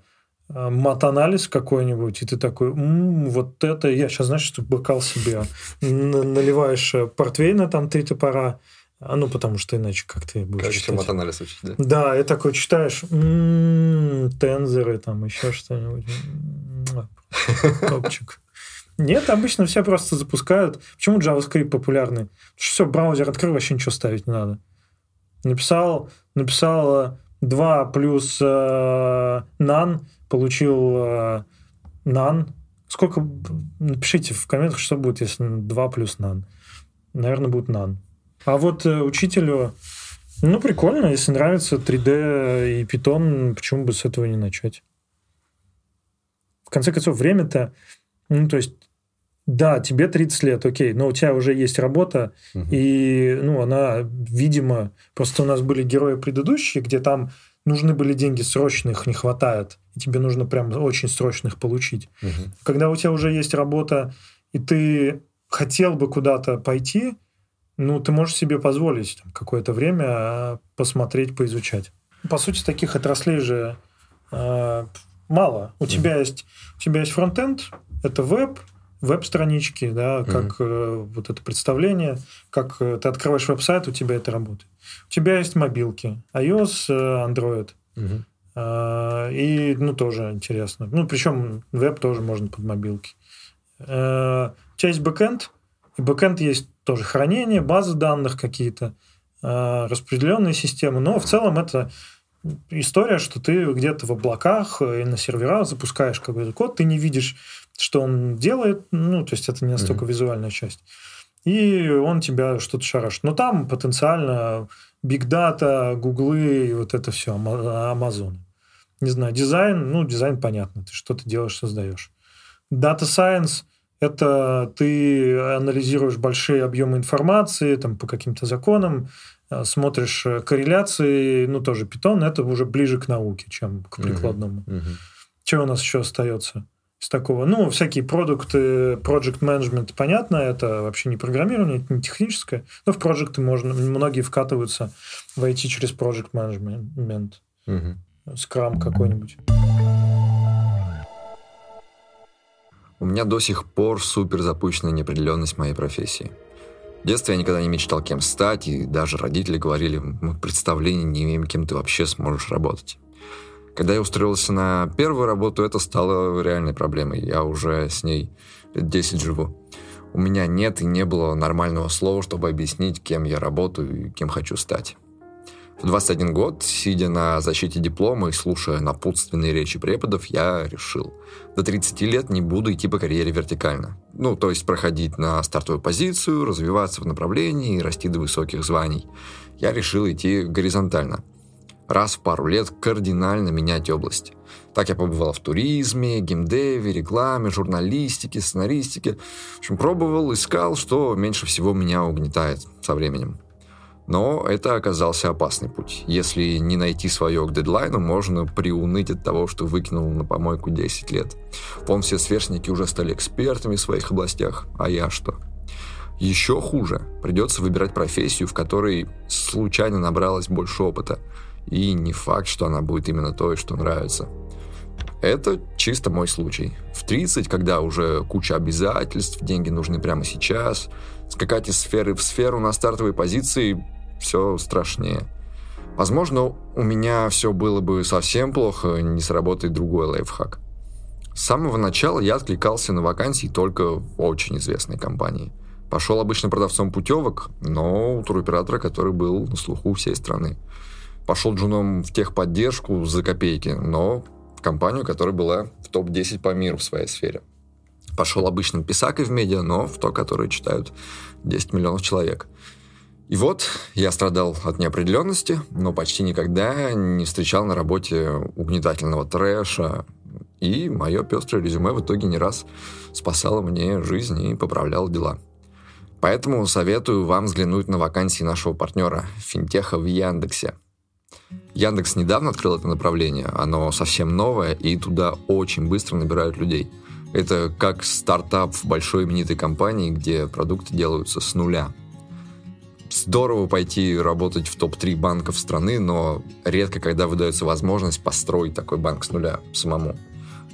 э, мат-анализ какой-нибудь, и ты такой, м-м, вот это, я сейчас, знаешь, что бокал себе наливаешь э, портвейна, там три топора, а ну, потому что иначе как ты будешь как читать. Мат-анализ учить, да? Да, и такой читаешь, м-м, тензоры, там еще что-нибудь. Топчик. Нет, обычно все просто запускают. Почему JavaScript популярный? Все, браузер открыл, вообще ничего ставить не надо. Написал, написал 2 плюс э, none, получил э, none. Сколько? Напишите в комментах, что будет, если 2 плюс none. Наверное, будет none. А вот э, учителю, ну, прикольно, если нравится 3D и Python, почему бы с этого не начать? В конце концов, время-то, ну, то есть да, тебе 30 лет, окей, но у тебя уже есть работа, угу. и, ну, она, видимо, просто у нас были герои предыдущие, где там нужны были деньги срочных, не хватает, и тебе нужно прям очень срочных получить. Угу. Когда у тебя уже есть работа, и ты хотел бы куда-то пойти, ну, ты можешь себе позволить какое-то время а, посмотреть, поизучать. По сути, таких отраслей же э, мало. У mm тебя есть у тебя есть фронтенд, это веб, веб-странички, да, как mm-hmm. э, вот это представление, как э, ты открываешь веб-сайт, у тебя это работает. У тебя есть мобилки, iOS, э, Android. Mm-hmm. Э, и, ну, тоже интересно. Ну, причем веб тоже можно под мобилки. Э, у тебя есть бэкэнд, и бэкэнд есть тоже хранение, базы данных какие-то, э, распределенные системы, но в целом это история, что ты где-то в облаках и на серверах запускаешь какой-то код, ты не видишь что он делает, ну, то есть это не настолько mm-hmm. визуальная часть. и он тебя что-то шарашит. Но там потенциально биг дата, гуглы и вот это все, Амазон. Не знаю, дизайн, ну, дизайн понятно, ты что-то делаешь, создаешь. Data Science – это ты анализируешь большие объемы информации там, по каким-то законам, э, смотришь э, корреляции, ну, тоже Python, это уже ближе к науке, чем к прикладному. Uh-huh. Uh-huh. Что у нас еще остается? из такого. Ну, всякие продукты, project management, понятно, это вообще не программирование, это не техническое. Но в проекты можно, многие вкатываются в IT через project management. Скрам какой-нибудь. У меня до сих пор супер запущенная неопределенность моей профессии. В детстве я никогда не мечтал кем стать, и даже родители говорили, мы представления не имеем, кем ты вообще сможешь работать. Когда я устроился на первую работу, это стало реальной проблемой. Я уже с ней лет 10 живу. У меня нет и не было нормального слова, чтобы объяснить, кем я работаю и кем хочу стать. В 21 год, сидя на защите диплома и слушая напутственные речи преподов, я решил, до 30 лет не буду идти по карьере вертикально. Ну, то есть проходить на стартовую позицию, развиваться в направлении и расти до высоких званий. Я решил идти горизонтально – раз в пару лет кардинально менять область. Так я побывал в туризме, геймдеве, рекламе, журналистике, сценаристике. В общем, пробовал, искал, что меньше всего меня угнетает со временем. Но это оказался опасный путь. Если не найти свое к дедлайну, можно приуныть от того, что выкинул на помойку 10 лет. Вон все сверстники уже стали экспертами в своих областях, а я что? Еще хуже. Придется выбирать профессию, в которой случайно набралось больше опыта – и не факт, что она будет именно той, что нравится. Это чисто мой случай. В 30, когда уже куча обязательств, деньги нужны прямо сейчас, скакать из сферы в сферу на стартовой позиции все страшнее. Возможно, у меня все было бы совсем плохо, не сработает другой лайфхак. С самого начала я откликался на вакансии только в очень известной компании. Пошел обычно продавцом путевок, но у туроператора, который был на слуху всей страны пошел джуном в техподдержку за копейки, но в компанию, которая была в топ-10 по миру в своей сфере. Пошел обычным писакой в медиа, но в то, которое читают 10 миллионов человек. И вот я страдал от неопределенности, но почти никогда не встречал на работе угнетательного трэша, и мое пестрое резюме в итоге не раз спасало мне жизнь и поправляло дела. Поэтому советую вам взглянуть на вакансии нашего партнера финтеха в Яндексе – Яндекс недавно открыл это направление, оно совсем новое, и туда очень быстро набирают людей. Это как стартап в большой именитой компании, где продукты делаются с нуля. Здорово пойти работать в топ-3 банков страны, но редко когда выдается возможность построить такой банк с нуля самому.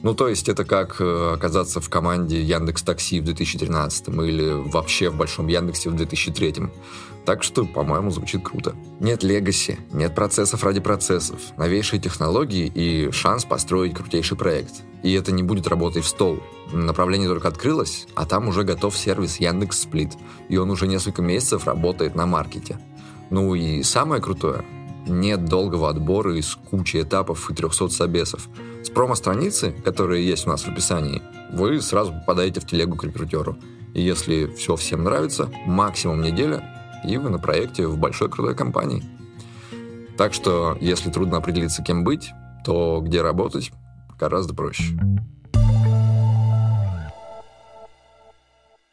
Ну, то есть это как э, оказаться в команде Яндекс Такси в 2013 или вообще в Большом Яндексе в 2003. Так что, по-моему, звучит круто. Нет легаси, нет процессов ради процессов, новейшие технологии и шанс построить крутейший проект. И это не будет работать в стол. Направление только открылось, а там уже готов сервис Яндекс Сплит, и он уже несколько месяцев работает на маркете. Ну и самое крутое, нет долгого отбора из кучи этапов и 300 собесов. С промо-страницы, которые есть у нас в описании, вы сразу попадаете в телегу к рекрутеру. И если все всем нравится, максимум неделя, и вы на проекте в большой крутой компании. Так что, если трудно определиться, кем быть, то где работать гораздо проще.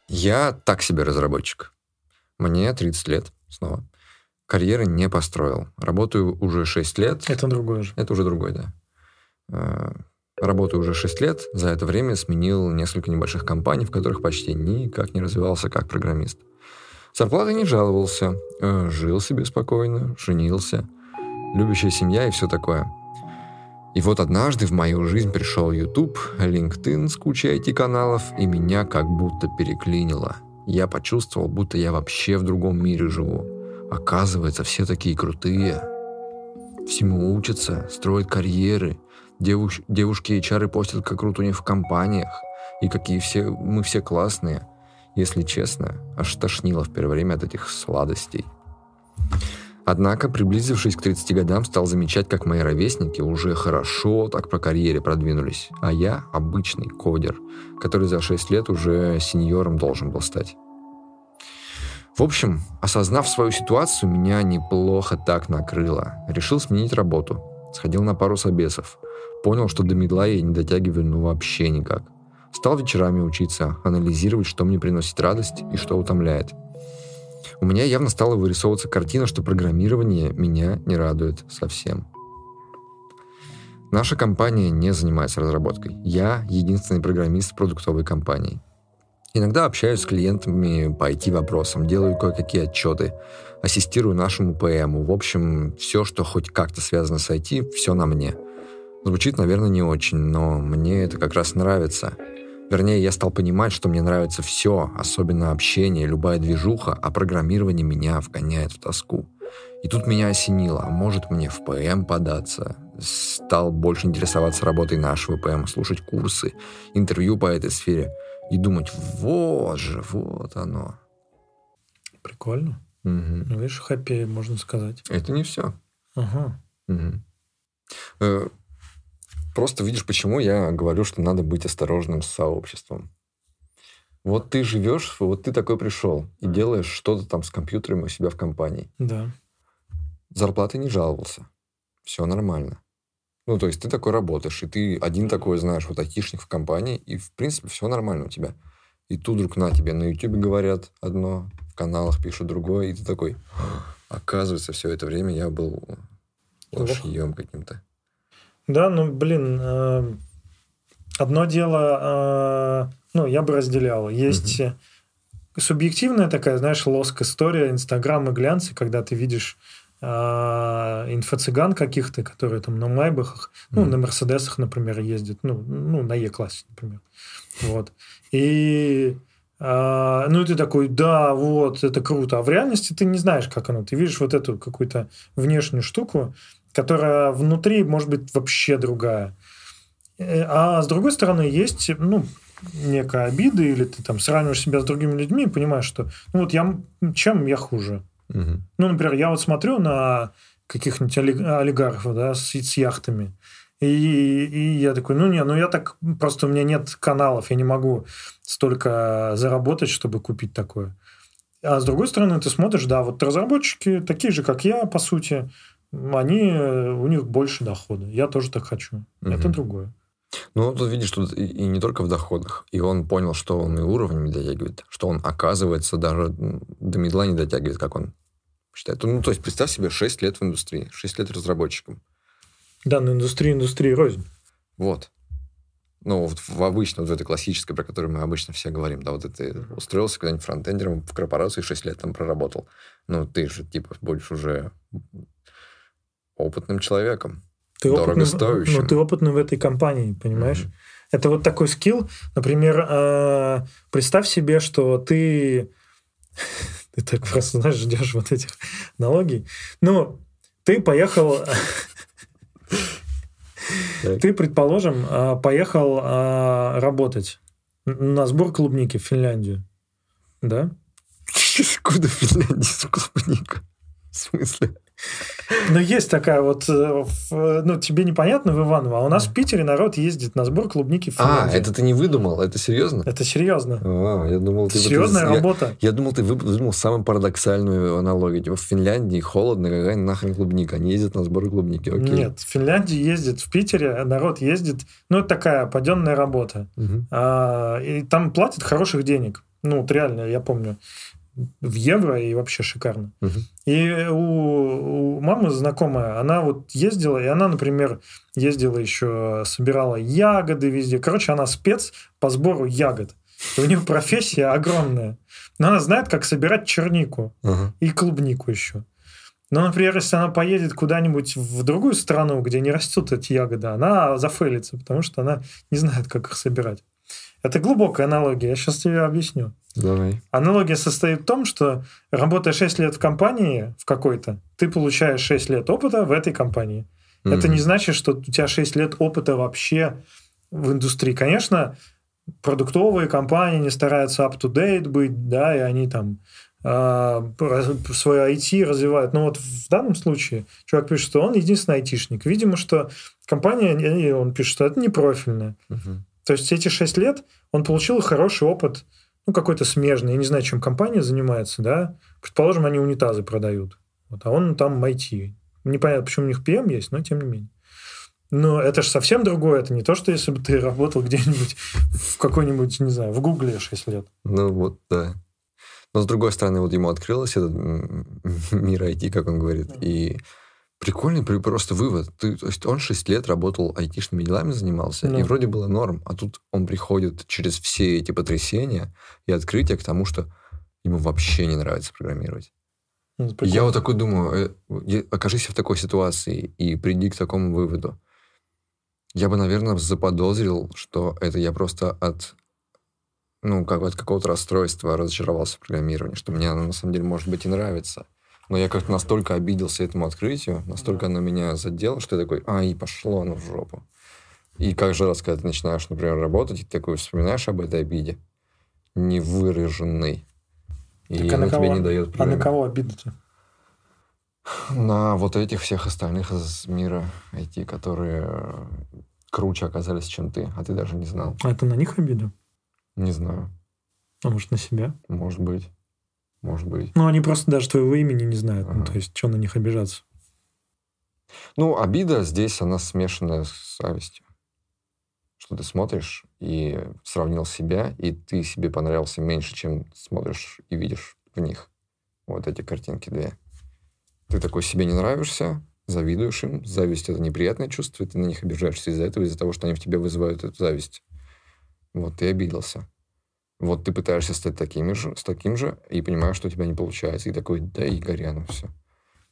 Я так себе разработчик. Мне 30 лет снова. Карьеры не построил. Работаю уже 6 лет. Это другое же. Это уже другое, да. Э, работаю уже 6 лет. За это время сменил несколько небольших компаний, в которых почти никак не развивался как программист. Зарплаты не жаловался. Э, жил себе спокойно, женился. Любящая семья и все такое. И вот однажды в мою жизнь пришел YouTube, LinkedIn с кучей IT-каналов, и меня как будто переклинило. Я почувствовал, будто я вообще в другом мире живу. Оказывается, все такие крутые. Всему учатся, строят карьеры. Девуш, девушки чары постят, как круто у них в компаниях. И какие все, мы все классные. Если честно, аж тошнило в первое время от этих сладостей. Однако, приблизившись к 30 годам, стал замечать, как мои ровесники уже хорошо так по карьере продвинулись, а я обычный кодер, который за 6 лет уже сеньором должен был стать. В общем, осознав свою ситуацию, меня неплохо так накрыло. Решил сменить работу. Сходил на пару собесов. Понял, что до медла я не дотягиваю ну вообще никак. Стал вечерами учиться, анализировать, что мне приносит радость и что утомляет. У меня явно стала вырисовываться картина, что программирование меня не радует совсем. Наша компания не занимается разработкой. Я единственный программист продуктовой компании. Иногда общаюсь с клиентами по IT-вопросам, делаю кое-какие отчеты, ассистирую нашему ПМу. В общем, все, что хоть как-то связано с IT, все на мне. Звучит, наверное, не очень, но мне это как раз нравится. Вернее, я стал понимать, что мне нравится все, особенно общение, любая движуха, а программирование меня вгоняет в тоску. И тут меня осенило, а может мне в ПМ податься? Стал больше интересоваться работой нашего ПМ, слушать курсы, интервью по этой сфере и думать, вот же, вот оно. Прикольно. Угу. Ну, видишь, хэппи, можно сказать. Это не все. Ага. Угу. Просто видишь, почему я говорю, что надо быть осторожным с сообществом. Вот ты живешь, вот ты такой пришел и делаешь что-то там с компьютером у себя в компании. Да. Зарплаты не жаловался. Все нормально. Ну, то есть ты такой работаешь, и ты один такой, знаешь, вот айтишник в компании, и, в принципе, все нормально у тебя. И тут вдруг на тебе на YouTube говорят одно, в каналах пишут другое, и ты такой, оказывается, все это время я был лошьем каким-то. Да, ну, блин, э, одно дело, э, ну, я бы разделял. Есть угу. субъективная такая, знаешь, лоск история, Инстаграм и глянцы, когда ты видишь инфо-цыган каких-то, которые там на Майбахах, ну, на Мерседесах, например, ездят, ну, ну на Е-классе, например. Вот. И ну, и ты такой, да, вот, это круто. А в реальности ты не знаешь, как оно. Ты видишь вот эту какую-то внешнюю штуку, которая внутри может быть вообще другая. Э, а с другой стороны, есть, ну, некая обида, или ты там сравниваешь себя с другими людьми и понимаешь, что ну вот я, чем я хуже. Угу. Ну, например, я вот смотрю на каких-нибудь олигархов, да, с, с яхтами, и, и я такой, ну не, ну я так, просто у меня нет каналов, я не могу столько заработать, чтобы купить такое. А с другой стороны, ты смотришь, да, вот разработчики такие же, как я, по сути, они, у них больше дохода. Я тоже так хочу. Угу. Это другое. Ну, тут видишь, тут и не только в доходах. И он понял, что он и уровень не дотягивает, что он, оказывается, даже до медла не дотягивает, как он считает. Ну, то есть, представь себе 6 лет в индустрии, 6 лет разработчиком. Да, но индустрия, индустрия рознь. Вот. Ну, вот в обычном, вот в этой классической, про которую мы обычно все говорим, да, вот ты устроился куда-нибудь фронтендером в корпорацию 6 лет там проработал. Ну, ты же, типа, больше уже опытным человеком. Ты дорогостоящим. Опытным, ну, ты опытный в этой компании, понимаешь? Mm-hmm. Это вот такой скилл. Например, э, представь себе, что ты... ты так просто, знаешь, ждешь вот этих налогий. Ну, ты поехал... Ты, предположим, э, поехал э, работать на сбор клубники в Финляндию. Да? Куда в Финляндию клубника? Смысле? Ну, есть такая вот, э, ну, тебе непонятно в Иваново, а у нас в Питере народ ездит на сбор клубники в а, Финляндии. А, это ты не выдумал? Это серьезно? Это серьезно. А, я думал, ты... Серьезная вот, работа. Я, я думал, ты выдумал самую парадоксальную аналогию. Типа в Финляндии холодно, какая нахрен клубника? Они ездят на сбор клубники, окей. Нет, в Финляндии ездит, в Питере народ ездит, ну, это такая паденная работа. Угу. А, и там платят хороших денег. Ну, вот реально, я помню в евро и вообще шикарно. Угу. И у, у мамы знакомая, она вот ездила, и она, например, ездила еще, собирала ягоды везде. Короче, она спец по сбору ягод. И у нее профессия огромная. Но она знает, как собирать чернику угу. и клубнику еще. Но, например, если она поедет куда-нибудь в другую страну, где не растут эти ягоды, она зафейлится, потому что она не знает, как их собирать. Это глубокая аналогия, я сейчас тебе объясню. Давай. Аналогия состоит в том, что работая 6 лет в компании в какой-то, ты получаешь 6 лет опыта в этой компании. Mm-hmm. Это не значит, что у тебя 6 лет опыта вообще в индустрии. Конечно, продуктовые компании не стараются up-to-date быть, да, и они там э, свое IT развивают. Но вот в данном случае чувак пишет, что он единственный айтишник. Видимо, что компания, он пишет, что это не профильная. Uh-huh. То есть эти 6 лет он получил хороший опыт ну, какой-то смежный, я не знаю, чем компания занимается, да, предположим, они унитазы продают, вот, а он там IT. Непонятно, почему у них PM есть, но тем не менее. Но это же совсем другое. Это не то, что если бы ты работал где-нибудь в какой-нибудь, не знаю, в Гугле 6 лет. Ну вот, да. Но с другой стороны, вот ему открылось этот мир IT, как он говорит, и прикольный просто вывод. Ты, то есть он 6 лет работал айтишными делами, занимался, ну. и вроде было норм, а тут он приходит через все эти потрясения и открытия к тому, что ему вообще не нравится программировать. Ну, я вот такой думаю, э, окажись в такой ситуации и приди к такому выводу. Я бы, наверное, заподозрил, что это я просто от ну, как от какого-то расстройства разочаровался в программировании, что мне оно на самом деле, может быть, и нравится. Но я как-то настолько обиделся этому открытию, настолько оно меня задело, что я такой, а, и пошло оно в жопу. И каждый раз, когда ты начинаешь, например, работать, и ты такой вспоминаешь об этой обиде, невыраженной, и так, а оно кого, тебе не дает А на кого обида-то? На вот этих всех остальных из мира IT, которые круче оказались, чем ты, а ты даже не знал. А это на них обида? Не знаю. А может, на себя? Может быть. Может быть. Ну, они просто даже твоего имени не знают. Ага. Ну, то есть, что на них обижаться? Ну, обида здесь, она смешана с завистью. Что ты смотришь и сравнил себя, и ты себе понравился меньше, чем смотришь и видишь в них. Вот эти картинки две. Ты такой себе не нравишься, завидуешь им. Зависть — это неприятное чувство, и ты на них обижаешься из-за этого, из-за того, что они в тебе вызывают эту зависть. Вот ты обиделся. Вот ты пытаешься стать таким же, с таким же, и понимаешь, что у тебя не получается. И такой, да и горяну все.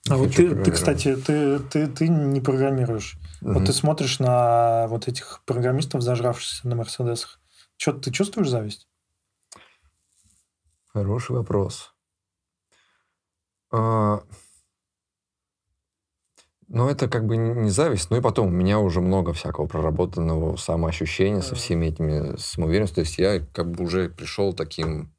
А вот ты, ты, кстати, ты, ты, ты не программируешь. Угу. Вот ты смотришь на вот этих программистов, зажравшихся на Мерседесах. Что, ты чувствуешь зависть? Хороший вопрос. А, ну, это как бы не зависть, ну и потом у меня уже много всякого проработанного самоощущения со всеми этими самоуверенностью. То есть я как бы уже пришел таким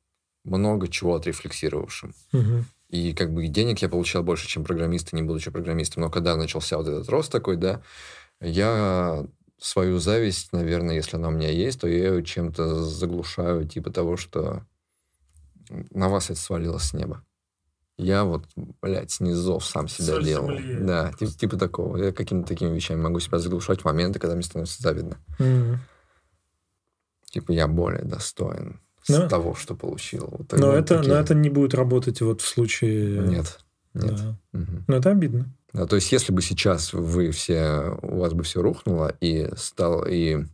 много чего отрефлексировавшим. Угу. И как бы денег я получал больше, чем программисты, не будучи программистом. Но когда начался вот этот рост такой, да, я свою зависть, наверное, если она у меня есть, то я ее чем-то заглушаю, типа того, что на вас это свалилось с неба я вот, блядь, снизов сам себя Соль делал. Сомелье. Да, типа, типа такого. Я какими-то такими вещами могу себя заглушать в моменты, когда мне становится завидно. Mm-hmm. Типа я более достоин но, ну, того, что получил. Вот, но, это, такие... но это не будет работать вот в случае... Нет, нет. Да. Угу. Но это обидно. Да, то есть, если бы сейчас вы все, у вас бы все рухнуло и стал, и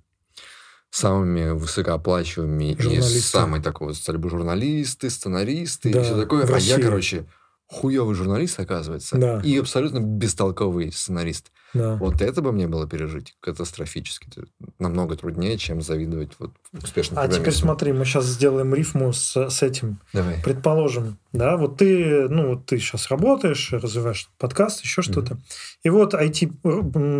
самыми высокооплачиваемыми и такой вот стали журналисты, сценаристы да, и все такое. А я, короче, хуевый журналист, оказывается, да. и абсолютно бестолковый сценарист. Да. Вот это бы мне было пережить катастрофически. намного труднее, чем завидовать вот успешным А теперь смотри, мы сейчас сделаем рифму с, с этим. Давай. Предположим, да, вот ты, ну, вот ты сейчас работаешь, развиваешь подкаст, еще что-то. И вот IT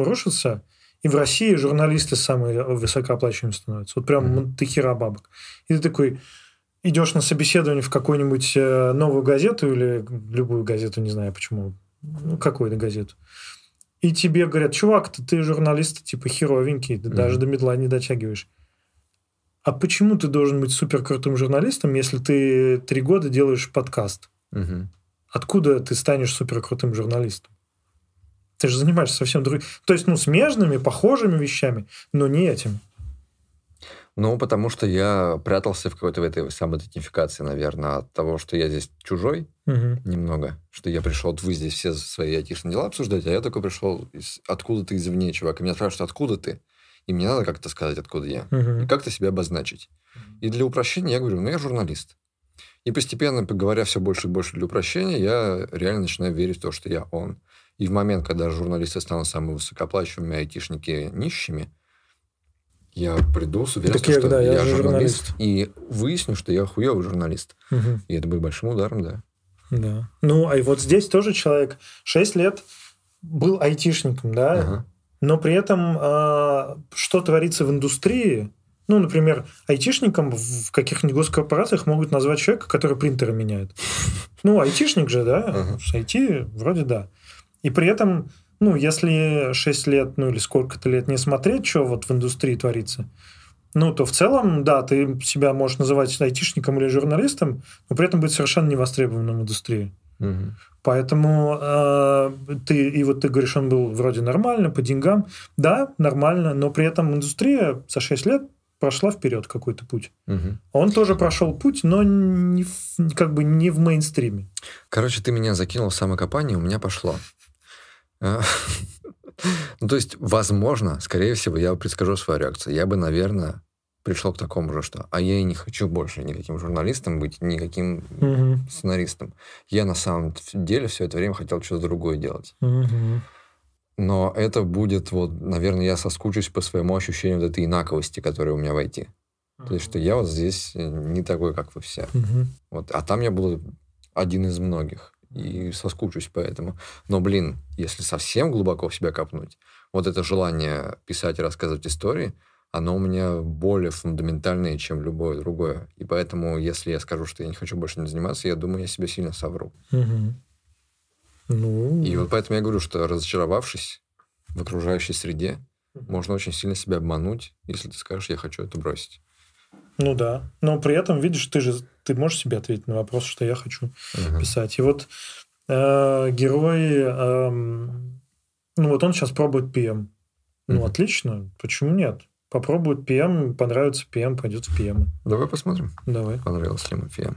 рушится, и в России журналисты самые высокооплачиваемые становятся. Вот прям mm-hmm. ты хера бабок. И ты такой идешь на собеседование в какую-нибудь э, новую газету или любую газету, не знаю почему, ну, какую-то газету. И тебе говорят, чувак, ты, ты журналист, типа херовенький, ты mm-hmm. даже до медла не дотягиваешь. А почему ты должен быть супер крутым журналистом, если ты три года делаешь подкаст? Mm-hmm. Откуда ты станешь супер крутым журналистом? Ты же занимаешься совсем другим. То есть, ну, смежными, похожими вещами, но не этим. Ну, потому что я прятался в какой-то в этой самоидентификации, наверное, от того, что я здесь чужой угу. немного, что я пришел, вот вы здесь все свои айтишные дела обсуждаете, а я такой пришел из, откуда ты извне, чувак, и меня спрашивают, откуда ты? И мне надо как-то сказать, откуда я. Угу. И как-то себя обозначить. И для упрощения я говорю, ну, я журналист. И постепенно, говоря все больше и больше для упрощения, я реально начинаю верить в то, что я он. И в момент, когда журналисты станут самыми высокооплачиваемыми, айтишники нищими, я приду с уверенностью, что да, я, я журналист, журналист, и выясню, что я хуевый журналист. Угу. И это будет большим ударом, да. Да. Ну, а и вот здесь тоже человек 6 лет был айтишником, да, ага. но при этом э, что творится в индустрии, ну, например, айтишником в каких-нибудь госкорпорациях могут назвать человека, который принтеры меняет. Ну, айтишник же, да? Ага. С IT вроде да. И при этом, ну, если 6 лет, ну, или сколько-то лет не смотреть, что вот в индустрии творится, ну, то в целом, да, ты себя можешь называть айтишником или журналистом, но при этом быть совершенно невостребованным в индустрии. Угу. Поэтому э, ты, и вот ты говоришь, он был вроде нормально, по деньгам. Да, нормально, но при этом индустрия за 6 лет прошла вперед какой-то путь. Угу. Он тоже прошел путь, но не в, как бы не в мейнстриме. Короче, ты меня закинул в самокопание, у меня пошло. А, ну, то есть, возможно, скорее всего, я предскажу свою реакцию. Я бы, наверное, пришел к такому же, что а я и не хочу больше никаким журналистом быть, никаким Угу. сценаристом. Я на самом деле все это время хотел что-то другое делать. Угу. Но это будет, вот, наверное, я соскучусь по своему ощущению вот этой инаковости, которая у меня войти. То есть, что я вот здесь э, не такой, как вы все. Угу. Вот, а там я буду один из многих. И соскучусь поэтому. Но, блин, если совсем глубоко в себя копнуть, вот это желание писать и рассказывать истории, оно у меня более фундаментальное, чем любое другое. И поэтому, если я скажу, что я не хочу больше не заниматься, я думаю, я себя сильно совру. Угу. Ну, И вот поэтому я говорю, что разочаровавшись в окружающей среде, можно очень сильно себя обмануть, если ты скажешь, я хочу это бросить. ну да. Но при этом, видишь, ты же ты можешь себе ответить на вопрос, что я хочу Мгм. писать. И вот э, герой, эм, ну вот он сейчас пробует PM. Ну, Мгм. отлично. Почему нет? Попробует PM, понравится PM, пойдет в PM. Давай посмотрим, Давай. понравилось ли ему ФИА.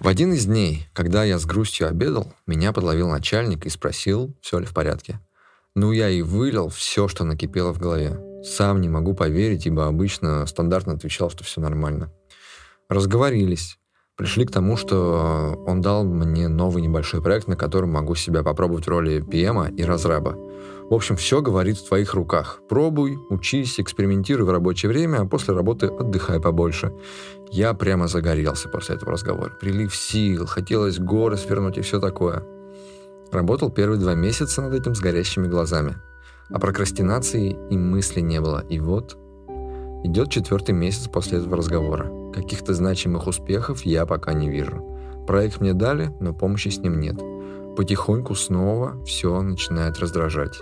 В один из дней, когда я с грустью обедал, меня подловил начальник и спросил, все ли в порядке. Ну, я и вылил все, что накипело в голове. Сам не могу поверить, ибо обычно стандартно отвечал, что все нормально. Разговорились. Пришли к тому, что он дал мне новый небольшой проект, на котором могу себя попробовать в роли ПМа и разраба. В общем, все говорит в твоих руках. Пробуй, учись, экспериментируй в рабочее время, а после работы отдыхай побольше. Я прямо загорелся после этого разговора. Прилив сил, хотелось горы свернуть и все такое. Работал первые два месяца над этим с горящими глазами. О прокрастинации и мысли не было. И вот идет четвертый месяц после этого разговора. Каких-то значимых успехов я пока не вижу. Проект мне дали, но помощи с ним нет. Потихоньку снова все начинает раздражать.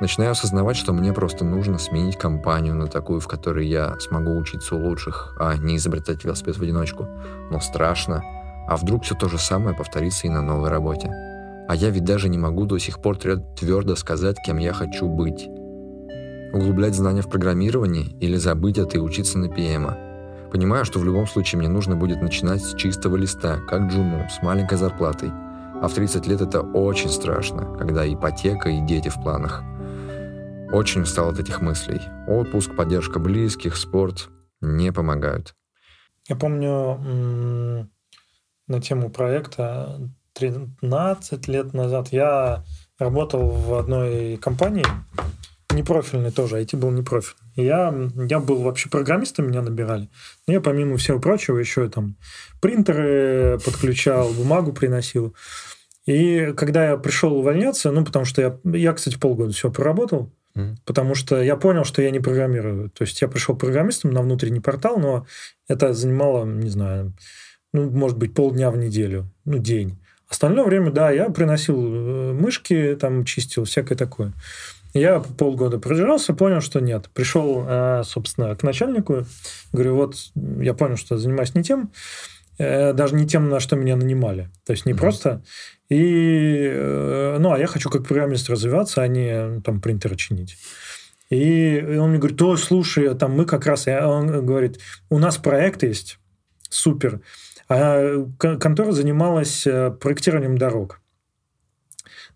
Начинаю осознавать, что мне просто нужно сменить компанию на такую, в которой я смогу учиться у лучших, а не изобретать велосипед в одиночку. Но страшно. А вдруг все то же самое повторится и на новой работе? А я ведь даже не могу до сих пор твердо сказать, кем я хочу быть. Углублять знания в программировании или забыть это и учиться на PM. Понимаю, что в любом случае мне нужно будет начинать с чистого листа, как джуну, с маленькой зарплатой. А в 30 лет это очень страшно, когда ипотека и дети в планах. Очень устал от этих мыслей. Отпуск, поддержка близких, спорт не помогают. Я помню на тему проекта 13 лет назад я работал в одной компании, непрофильной тоже, IT был непрофильный. Я, я был вообще программистом, меня набирали. Но я, помимо всего прочего, еще и там принтеры подключал, бумагу приносил. И когда я пришел увольняться, ну, потому что я, я кстати, полгода все проработал, потому что я понял, что я не программирую. То есть я пришел программистом на внутренний портал, но это занимало, не знаю, ну, может быть, полдня в неделю, ну, день. Остальное время, да, я приносил э, мышки, там, чистил, всякое такое. Я полгода продержался, понял, что нет. Пришел, э, собственно, к начальнику, говорю, вот я понял, что занимаюсь не тем, э, даже не тем, на что меня нанимали. То есть не Мгм. просто... И, ну, а я хочу как программист развиваться, а не там принтеры чинить. И он мне говорит, ой, слушай, там мы как раз... Он говорит, у нас проект есть, супер. А кон- контора занималась э, проектированием дорог.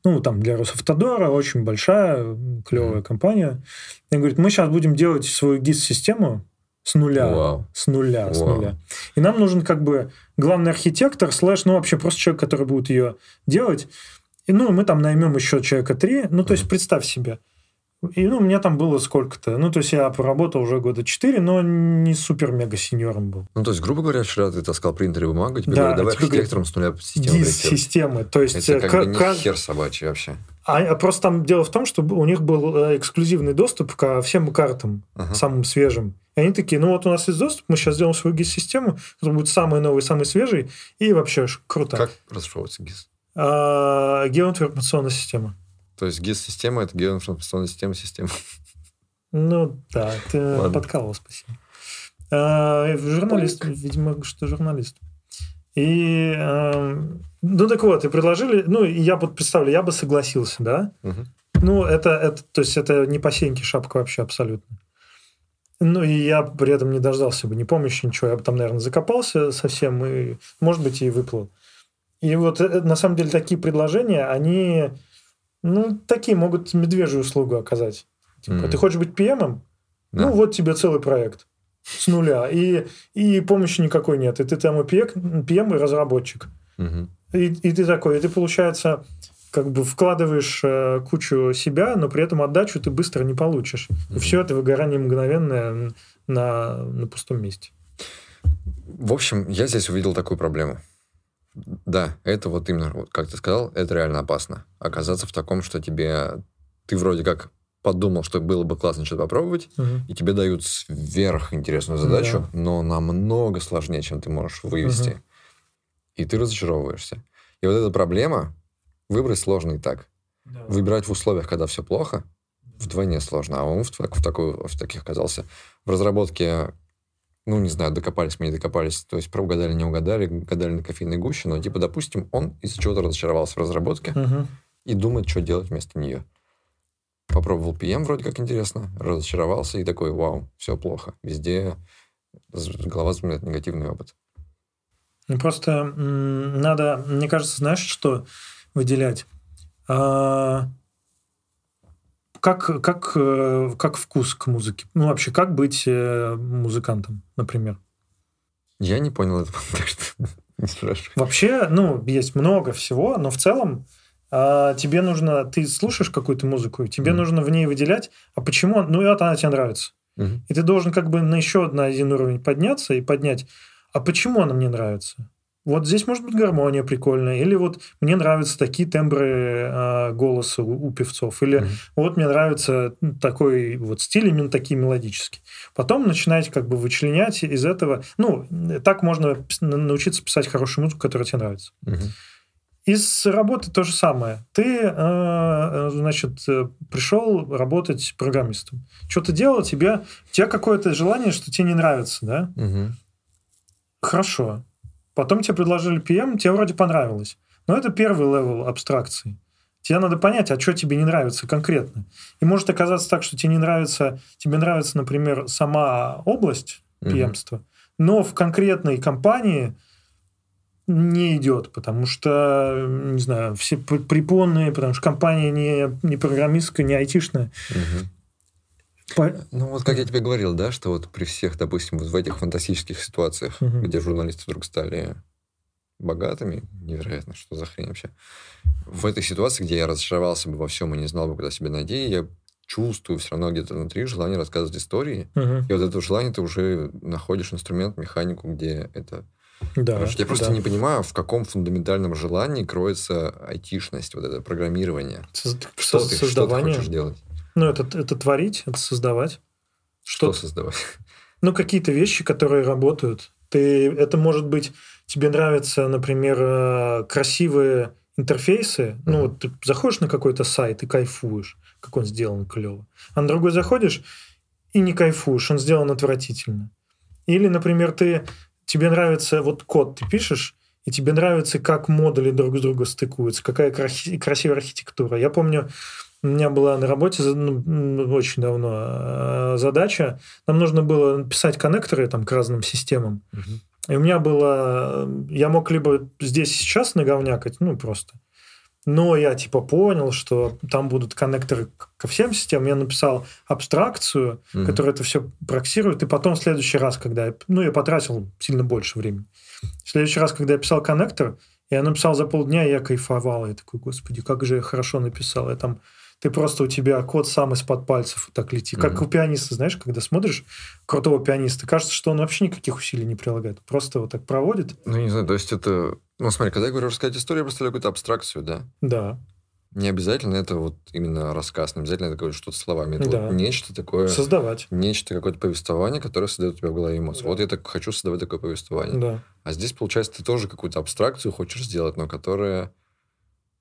Ну, там для Росавтодора очень большая, клевая компания. И говорит, мы сейчас будем делать свою ГИС-систему с нуля. Вау. С нуля, с Вау. нуля. И нам нужен как бы главный архитектор, слэш, ну, вообще просто человек, который будет ее делать. И, ну, мы там наймем еще человека три. Ну, то есть, представь себе. И, ну, у меня там было сколько-то. Ну, то есть, я поработал уже года четыре, но не супер-мега-сеньором был. Ну, то есть, грубо говоря, вчера ты таскал принтер и бумагу, тебе Да, говорят, давай архитектором с нуля систему проектировать. ГИС-системы. То есть, Это э, как ка- бы не хер собачий вообще. А, а просто там дело в том, что у них был э, эксклюзивный доступ ко всем картам, Ага. самым свежим. И они такие, ну вот у нас есть доступ, мы сейчас сделаем свою ГИС-систему, которая будет самый новый, самый свежий, и вообще круто. Как расшифровывается ГИС? А, геоинформационная система. То есть GIS-система — это геоинформационная система система. Ну, да, ты Ладно. подкалывал, спасибо. А, журналист, видимо, что журналист. И, эм, ну, так вот, и предложили, ну, я вот представлю, я бы согласился, да? Мгм. Ну, это, это, то есть, это не по сеньке шапка вообще абсолютно. Ну, и я при этом не дождался бы, не помню еще ничего. Я бы там, наверное, закопался совсем и, может быть, и выплыл. И вот, э, на самом деле, такие предложения, они, ну, такие могут медвежью услугу оказать. Типа, Мгм. ты хочешь быть PM? Да. Ну, вот тебе целый проект с нуля. И, и помощи никакой нет. И ты там и PM и разработчик. Мгм. И, и ты такой, и ты, получается, как бы вкладываешь э, кучу себя, но при этом отдачу ты быстро не получишь. И Мгм. все это выгорание мгновенное на, на пустом месте. В общем, я здесь увидел такую проблему. Да, это вот именно, вот как ты сказал, это реально опасно. Оказаться в таком, что тебе... Ты вроде как подумал, что было бы классно что-то попробовать, Мгм. и тебе дают сверхинтересную задачу, но намного сложнее, чем ты можешь вывести. Мгм. И ты разочаровываешься. И вот эта проблема выбрать сложно и так. Выбирать в условиях, когда все плохо, вдвойне сложно. А он в, так- в, такой, в таких оказался. В разработке, ну, не знаю, докопались мы, не докопались. То есть, про угадали, не угадали, угадали на кофейной гуще. Но, типа, допустим, он из-за чего-то разочаровался в разработке Мгм. и думает, что делать вместо нее. Попробовал PM, вроде как интересно, разочаровался и такой, вау, все плохо. Везде голова вспоминает негативный опыт. Ну, Просто надо, мне кажется, знаешь, что выделять? А, как, как, э, как вкус к музыке? Ну, вообще, как быть э, музыкантом, например? Я не понял этого, так что не спрашивай. Вообще, ну, есть много всего, но в целом а, тебе нужно... Ты слушаешь какую-то музыку, и тебе Мгм. нужно в ней выделять, а почему... Ну, и вот она тебе нравится. Мгм. И ты должен как бы на еще на один уровень подняться и поднять. А почему она мне нравится? Вот здесь может быть гармония прикольная, или вот мне нравятся такие тембры э, голоса у, у певцов, или Мгм. вот мне нравится такой вот стиль именно такие мелодические. Потом начинаете как бы вычленять из этого. Ну, так можно научиться писать хорошую музыку, которая тебе нравится. Мгм. Из работы то же самое. Ты, э, э, значит, э, пришел работать программистом. Что ты делал, тебе, у тебя какое-то желание, что тебе не нравится, да? Мгм. Хорошо. Потом тебе предложили PM, тебе вроде понравилось. Но это первый level абстракции. Тебе надо понять, а что тебе не нравится конкретно. И может оказаться так, что тебе не нравится, тебе нравится, например, сама область Мгм. PM-ства, но в конкретной компании не идет, потому что, не знаю, все препонные, потому что компания не, не программистская, не айтишная. Мгм. По- Ну, вот как я тебе говорил, да, что вот при всех, допустим, вот в этих фантастических ситуациях, Мгм. где журналисты вдруг стали богатыми, невероятно, что за хрень вообще. В этой ситуации, где я разочаровался бы во всем и не знал бы, куда себя найти, я чувствую все равно где-то внутри желание рассказывать истории. Мгм. И вот это желание ты уже находишь инструмент, механику, где это... Да, я просто да. не понимаю, в каком фундаментальном желании кроется айтишность, вот это программирование. Соз- Что ты, что ты хочешь делать? Ну, это, это творить, это создавать. Что Что, создавать? ну, какие-то вещи, которые работают. Ты, это может быть, тебе нравятся, например, э, красивые интерфейсы. Ну, Мгм. вот ты заходишь на какой-то сайт и кайфуешь, как он сделан клево. А на другой заходишь и не кайфуешь, он сделан отвратительно. Или, например, ты, тебе нравится, вот код ты пишешь, и тебе нравится, как модули друг с другом стыкуются, какая краси- красивая архитектура. Я помню, у меня была на работе ну, очень давно э, задача. Нам нужно было писать коннекторы там, к разным системам. Мгм. И у меня было... Я мог либо здесь сейчас наговнякать, ну, просто. Но я, типа, понял, что там будут коннекторы ко всем системам. Я написал абстракцию, Мгм. которая это все проксирует. И потом в следующий раз, когда я... Ну, я потратил сильно больше времени. В следующий раз, когда я писал коннектор, я написал за полдня, я кайфовал. Я такой, господи, как же я хорошо написал. Я там ты просто у тебя код сам из-под пальцев так летит. Как Мгм. у пианиста, знаешь, когда смотришь крутого пианиста, кажется, что он вообще никаких усилий не прилагает. Просто вот так проводит. Ну, не знаю, то есть это... Ну, смотри, когда я говорю рассказать историю, я представляю какую-то абстракцию, да? Да. Не обязательно это вот именно рассказ, не обязательно это какое-то что-то словами. Это Да. вот нечто такое, Создавать. нечто, какое-то повествование, которое создает у тебя в голове эмоции. Да. Вот я так хочу создавать такое повествование. Да. А здесь, получается, ты тоже какую-то абстракцию хочешь сделать, но которая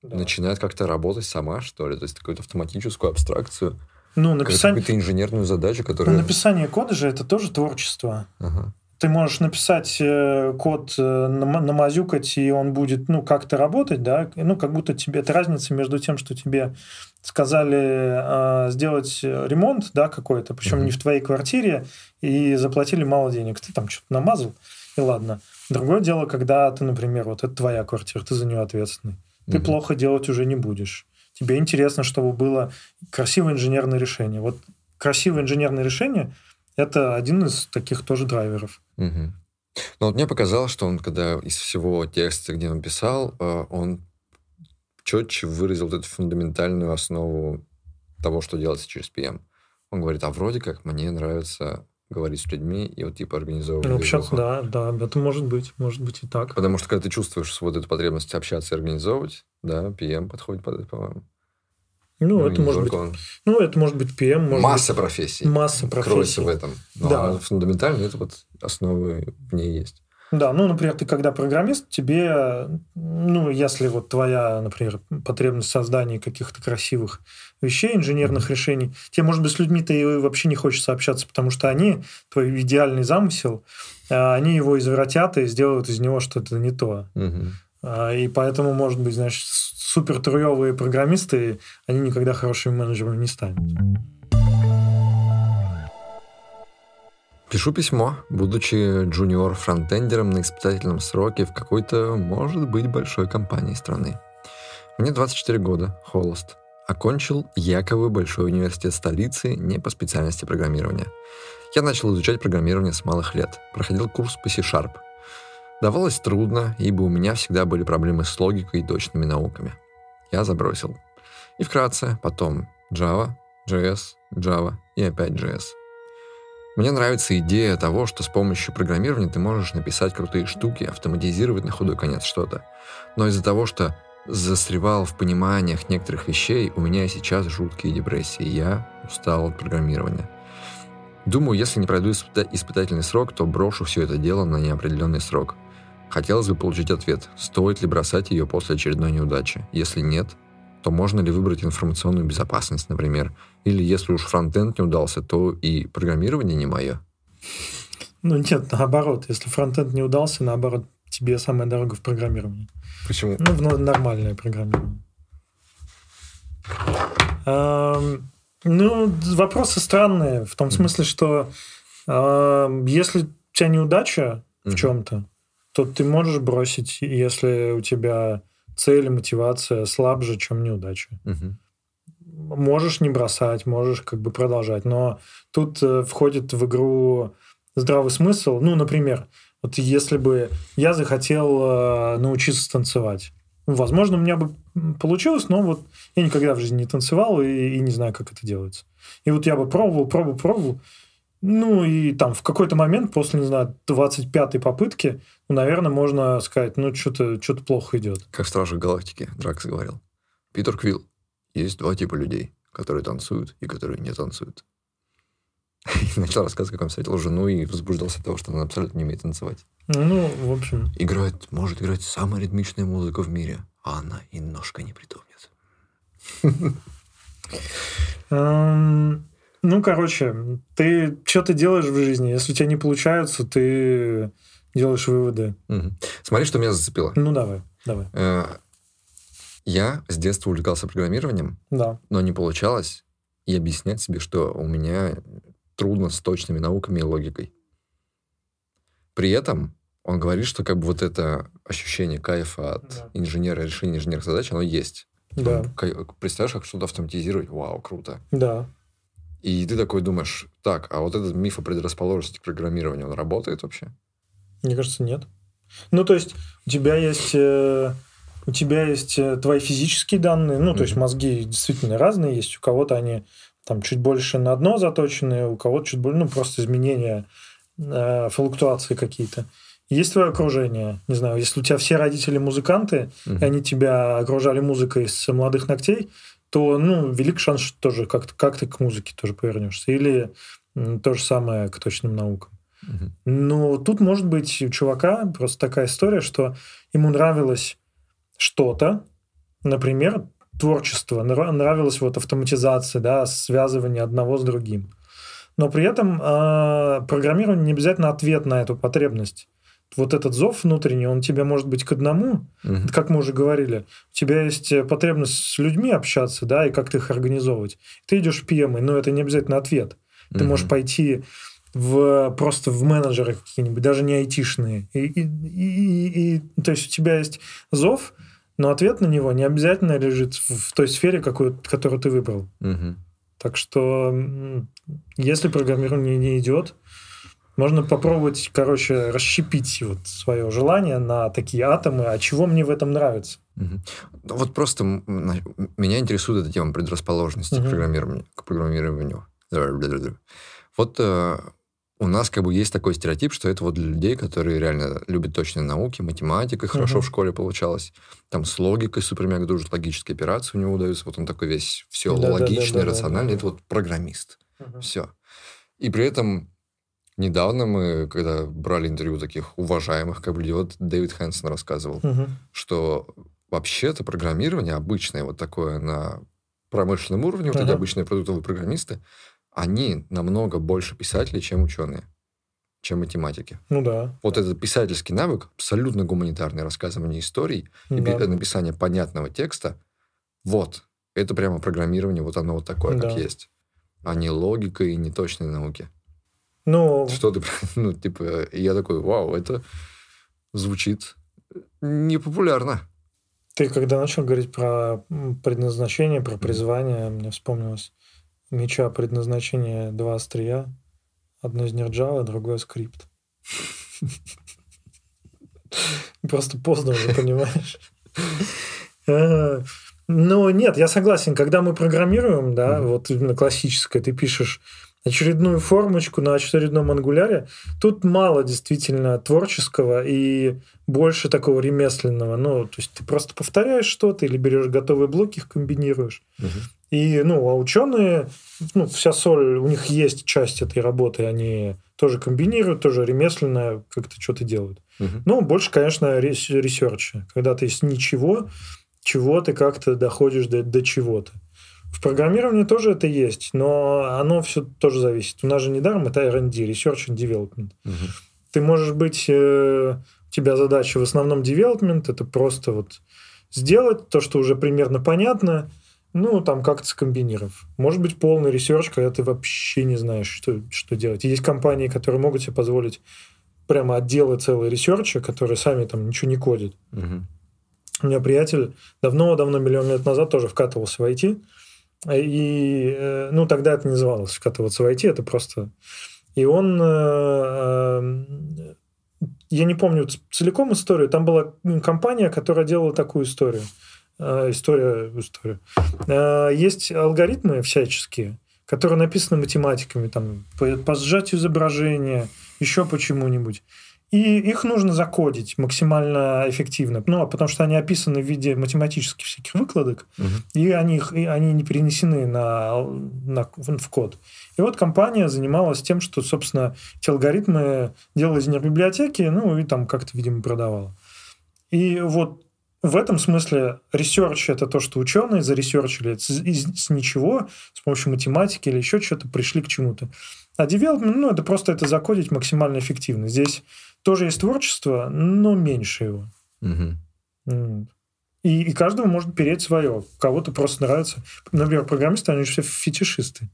да. начинает как-то работать сама, что ли? То есть какую-то автоматическую абстракцию. Ну, написание... Какую-то инженерную задачу, которая... Ну, написание кода же это тоже творчество. Ага. Ты можешь написать э, код, э, намазюкать, и он будет, ну, как-то работать, да, ну, как будто тебе... Это разница между тем, что тебе сказали э, сделать ремонт, да, какой-то, причем mm-hmm. не в твоей квартире, и заплатили мало денег. Ты там что-то намазал, и ладно. Другое дело, когда ты, например, вот это твоя квартира, ты за нее ответственный. Ты mm-hmm. плохо делать уже не будешь. Тебе интересно, чтобы было красивое инженерное решение. Вот красивое инженерное решение – это один из таких тоже драйверов. Угу. Ну, вот мне показалось, что он, когда из всего текста, где он писал, э, он четче выразил вот эту фундаментальную основу того, что делается через PM. Он говорит, а вроде как мне нравится говорить с людьми и вот типа организовывать. Ну, общаться, да, да, это может быть, может быть и так. Потому что когда ты чувствуешь вот эту потребность общаться и организовывать, да, PM подходит под это, по-моему. Ну, ну это может быть. Он... Ну, это может быть PM. Может масса быть... профессий. Масса профессий. Кроется в этом. Но да. фундаментально это вот основы в ней есть. Да, ну, например, ты когда программист, тебе, ну, если вот твоя, например, потребность в создании каких-то красивых вещей, инженерных mm-hmm. решений, тебе, может быть, с людьми-то и вообще не хочется общаться, потому что они, твой идеальный замысел, а, они его извратят и сделают из него что-то не то. Mm-hmm. И поэтому, может быть, значит, супер программисты, они никогда хорошими менеджерами не станут. Пишу письмо, будучи джуниор-фронтендером на испытательном сроке в какой-то, может быть, большой компании страны. Мне 24 года, холост. Окончил якобы большой университет столицы не по специальности программирования. Я начал изучать программирование с малых лет. Проходил курс по C-Sharp. Давалось трудно, ибо у меня всегда были проблемы с логикой и точными науками. Я забросил. И вкратце, потом Java, JS, Java и опять JS – мне нравится идея того, что с помощью программирования ты можешь написать крутые штуки, автоматизировать на худой конец что-то. Но из-за того, что застревал в пониманиях некоторых вещей, у меня сейчас жуткие депрессии. Я устал от программирования. Думаю, если не пройду испытательный срок, то брошу все это дело на неопределенный срок. Хотелось бы получить ответ, стоит ли бросать ее после очередной неудачи. Если нет, то можно ли выбрать информационную безопасность, например? Или если уж фронтенд не удался, то и программирование не мое? Ну нет, наоборот. Если фронтенд не удался, наоборот, тебе самая дорога в программировании. Почему? Ну, в нормальное программирование. Эм, ну, вопросы странные, в том смысле, что э, если у тебя неудача в чем-то, то ты можешь бросить, если у тебя цель, мотивация слабже, чем неудача. Угу. Можешь не бросать, можешь как бы продолжать, но тут э, входит в игру здравый смысл. Ну, например, вот если бы я захотел э, научиться танцевать, ну, возможно, у меня бы получилось, но вот я никогда в жизни не танцевал и, и не знаю, как это делается. И вот я бы пробовал, пробовал, пробовал, ну, и там в какой-то момент, после, не знаю, 25-й попытки, наверное, можно сказать, ну, что-то что плохо идет. Как в «Стражах Галактики» Дракс говорил. Питер Квилл. Есть два типа людей, которые танцуют и которые не танцуют. И начал рассказывать, как он встретил жену и возбуждался от того, что она абсолютно не умеет танцевать. Ну, в общем... Играет, может играть самая ритмичная музыка в мире, а она и ножка не притомнет. Ну, короче, ты что ты делаешь в жизни? Если у тебя не получается, ты делаешь выводы. Угу. Смотри, что меня зацепило. Ну, давай, давай. Э, я с детства увлекался программированием, да. но не получалось и объяснять себе, что у меня трудно с точными науками и логикой. При этом он говорит, что как бы вот это ощущение кайфа от да. инженера, решения инженерных задач, оно есть. Да. Представляешь, как что-то автоматизировать? Вау, круто. Да. И ты такой думаешь, так, а вот этот миф о предрасположенности к программированию, он работает вообще? Мне кажется, нет. Ну, то есть, у тебя есть... Э, у тебя есть э, твои физические данные, ну, mm-hmm. то есть мозги действительно разные есть. У кого-то они там чуть больше на одно заточены, у кого-то чуть больше, ну, просто изменения, э, флуктуации какие-то. Есть твое окружение, не знаю, если у тебя все родители музыканты, mm-hmm. и они тебя окружали музыкой с молодых ногтей, то, ну, велик шанс, что тоже как-то как ты к музыке тоже повернешься. Или то же самое к точным наукам. Угу. Но тут может быть у чувака просто такая история, что ему нравилось что-то, например, творчество, нравилась вот автоматизация, да, связывание одного с другим. Но при этом э, программирование не обязательно ответ на эту потребность. Вот этот зов внутренний, он тебе может быть к одному, угу. как мы уже говорили. У тебя есть потребность с людьми общаться, да, и как-то их организовывать. Ты идешь в PM, но это не обязательно ответ. Ты угу. можешь пойти в, просто в менеджеры какие-нибудь, даже не айтишные. И, и, и, и, то есть у тебя есть зов, но ответ на него не обязательно лежит в, той сфере, какую, которую ты выбрал. Угу. Так что если программирование не идет, можно попробовать, короче, расщепить вот свое желание на такие атомы, а чего мне в этом нравится. Угу. Вот просто меня интересует эта тема предрасположенности угу. к программированию. К программированию. Вот э, у нас как бы есть такой стереотип, что это вот для людей, которые реально любят точные науки, математика хорошо uh-huh. в школе получалось, там с логикой супер мега дружит, логические операции у него удаются, вот он такой весь все да, логичный, да, да, рациональный, да, да. это вот программист. Uh-huh. Все. И при этом недавно мы, когда брали интервью таких уважаемых как бы людей, вот Дэвид Хэнсон рассказывал, uh-huh. что вообще-то программирование обычное, вот такое на промышленном уровне, вот эти обычные продуктовые программисты, они намного больше писателей, чем ученые, чем математики. Ну да. Вот этот писательский навык, абсолютно гуманитарное рассказывание историй да. и написание понятного текста, вот, это прямо программирование, вот оно вот такое, да. как есть. А не логика и не точные науки. Ну... Что ты, ну, типа, я такой, вау, это звучит непопулярно. Ты когда начал говорить про предназначение, про призвание, мне вспомнилось меча предназначение два острия. Одно из Java, другое скрипт. Просто поздно уже, понимаешь? Э, ну, нет, я согласен. Когда мы программируем, да, вот именно классическое, ты пишешь очередную формочку на очередном ангуляре, тут мало действительно творческого и больше такого ремесленного. Ну, то есть ты просто повторяешь что-то или берешь готовые блоки, их комбинируешь. Угу. И, ну, а ученые, ну, вся соль, у них есть часть этой работы, они тоже комбинируют, тоже ремесленно как-то что-то делают. Угу. Ну, больше, конечно, ресерча, когда ты из ничего, чего ты как-то доходишь до, до чего-то. В программировании тоже это есть, но оно все тоже зависит. У нас же недаром это R&D, Research and Development. Угу. Ты можешь быть... Э, у тебя задача в основном development, это просто вот сделать то, что уже примерно понятно, ну, там как-то скомбинировав. Может быть, полный research, когда ты вообще не знаешь, что, что делать. И есть компании, которые могут себе позволить прямо отделы целые ресерча, которые сами там ничего не кодят. Угу. У меня приятель давно-давно, миллион лет назад тоже вкатывался в IT. И, э, ну, тогда это не называлось вкатываться в IT, это просто... И он... Э, э, я не помню целиком историю. Там была компания, которая делала такую историю. История, история. Есть алгоритмы всяческие, которые написаны математиками, там, по, по сжатию изображения, еще почему-нибудь. И их нужно закодить максимально эффективно, ну, потому что они описаны в виде математических всяких выкладок, угу. и, они, и они не перенесены на, на, в код. И вот компания занималась тем, что, собственно, эти алгоритмы делала из них библиотеки, ну, и там как-то, видимо, продавала. И вот в этом смысле ресерч – это то, что ученые заресерчили с, с ничего, с помощью математики или еще что-то пришли к чему-то. А development, ну, это просто это закодить максимально эффективно. Здесь тоже есть творчество, но меньше его. Угу. И, и каждому может переть свое. Кого-то просто нравится. Например, программисты, они все фетишисты.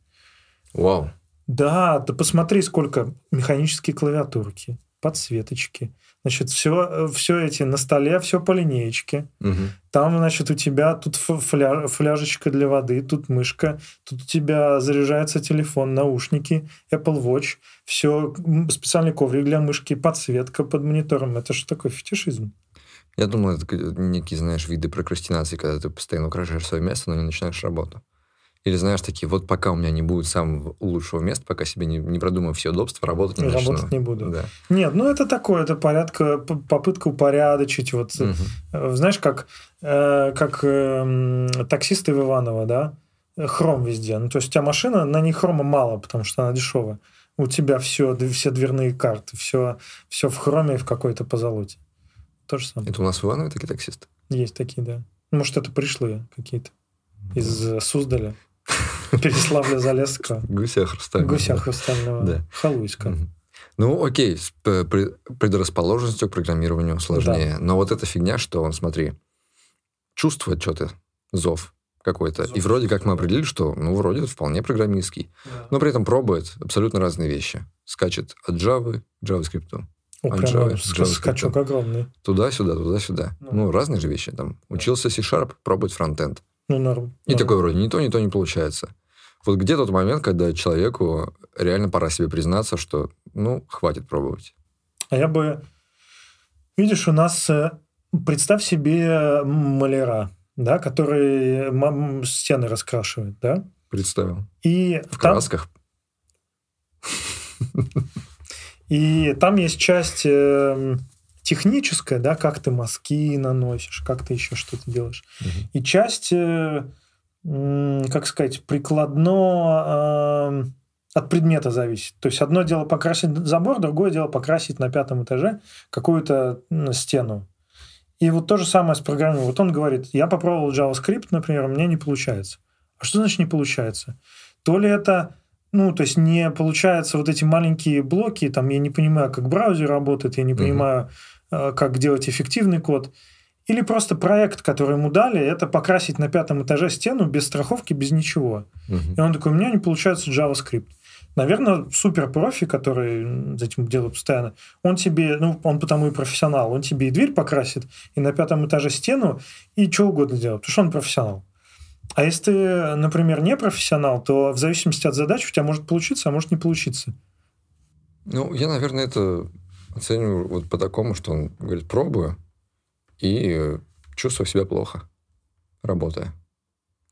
Вау. Да, да посмотри, сколько механические клавиатурки, подсветочки, Значит, все, все эти на столе, все по линеечке. Угу. Там, значит, у тебя тут фля, фляжечка для воды, тут мышка, тут у тебя заряжается телефон, наушники, Apple Watch, все, специальный коврик для мышки, подсветка под монитором. Это что такое фетишизм? Я думал, это некие, знаешь, виды прокрастинации, когда ты постоянно украшаешь свое место, но не начинаешь работу. Или знаешь, такие, вот пока у меня не будет самого лучшего места, пока себе не, не продумаю все удобства, работать не Работать начну. не буду. Да. Нет, ну это такое, это порядка, попытка упорядочить. Вот, угу. Знаешь, как, э, как э, таксисты в Иваново, да? Хром везде. Ну, то есть у тебя машина, на ней хрома мало, потому что она дешевая. У тебя все, все дверные карты, все, все в хроме и в какой-то позолоте. То же самое. Это у нас в Иванове такие таксисты? Есть такие, да. Может, это пришлые какие-то из Суздаля. Переславля Залесского. Гуся хрустального. Гуся хрустального. Да. Халуйска. Ну, окей, с предрасположенностью к программированию сложнее. Да. Но вот эта фигня, что он, смотри, чувствует что-то, зов какой-то. И вроде как мы определили, что, ну, вроде вполне программистский. Да. Но при этом пробует абсолютно разные вещи. Скачет от Java к JavaScript. О, от Java, скачок огромный. Туда-сюда, туда-сюда. Ну, ну разные же вещи. Там учился C-Sharp, пробует фронтенд. Ну, норм. И норм. такой вроде ни то, ни то не получается. Вот где тот момент, когда человеку реально пора себе признаться, что, ну, хватит пробовать? А я бы... Видишь, у нас... Э, представь себе маляра, да, который стены раскрашивает, да? Представил. И в там... красках. И там есть часть э, техническая, да, как ты мазки наносишь, как ты еще что-то делаешь. Угу. И часть, э, как сказать, прикладно э, от предмета зависит. То есть одно дело покрасить забор, другое дело покрасить на пятом этаже какую-то стену. И вот то же самое с программой. Вот он говорит, я попробовал JavaScript, например, у меня не получается. А что значит не получается? То ли это, ну, то есть не получается вот эти маленькие блоки, там, я не понимаю, как браузер работает, я не понимаю, uh-huh. Как делать эффективный код. Или просто проект, который ему дали, это покрасить на пятом этаже стену без страховки, без ничего. Uh-huh. И он такой, у меня не получается JavaScript. Наверное, супер профи, который этим делает постоянно, он тебе, ну, он потому и профессионал, он тебе и дверь покрасит, и на пятом этаже стену, и что угодно делает, потому что он профессионал. А если ты, например, не профессионал, то в зависимости от задач у тебя может получиться, а может не получиться. Ну, я, наверное, это оцениваю вот по такому, что он говорит, пробую, и чувствую себя плохо, работая.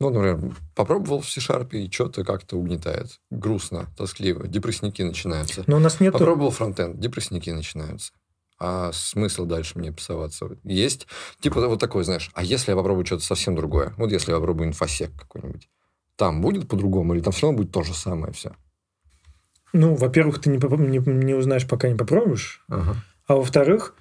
Ну, например, попробовал в C-Sharp, и что-то как-то угнетает. Грустно, тоскливо, депрессники начинаются. Но у нас нет... Попробовал фронтенд, депрессники начинаются. А смысл дальше мне писаться? Есть, типа, вот такой, знаешь, а если я попробую что-то совсем другое? Вот если я попробую инфосек какой-нибудь. Там будет по-другому или там все равно будет то же самое все? Ну, во-первых, ты не, не, не узнаешь, пока не попробуешь. Ага. А во-вторых,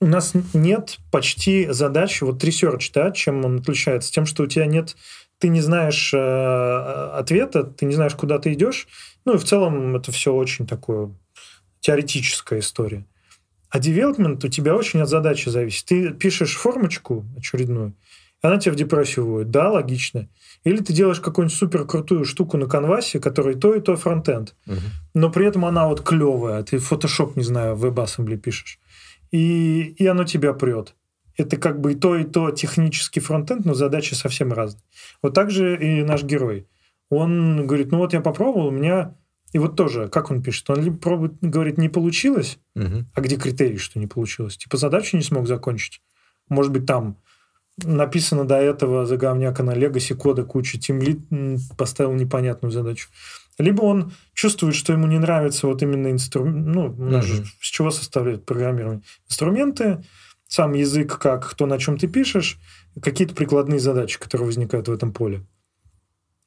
у нас нет почти задачи, вот research, да, чем он отличается? Тем, что у тебя нет ты не знаешь э, ответа, ты не знаешь, куда ты идешь. Ну и в целом это все очень такое теоретическая история. А девелопмент у тебя очень от задачи зависит. Ты пишешь формочку очередную, она тебя в депрессию вводит. Да, логично. Или ты делаешь какую-нибудь супер крутую штуку на канвасе, которая то и то фронтенд, угу. но при этом она вот клевая. Ты Photoshop, не знаю, в WebAssembly пишешь. И, и оно тебя прет это как бы и то, и то технический фронтенд, но задачи совсем разные. Вот так же и наш герой. Он говорит, ну вот я попробовал, у меня... И вот тоже, как он пишет? Он либо пробует, говорит, не получилось, угу. а где критерий, что не получилось? Типа задачу не смог закончить. Может быть, там написано до этого заговняка на легаси кода куча, тимлит поставил непонятную задачу. Либо он чувствует, что ему не нравится вот именно инструмент, ну, у нас же с чего составляет программирование? Инструменты, сам язык, как то, на чем ты пишешь, какие-то прикладные задачи, которые возникают в этом поле.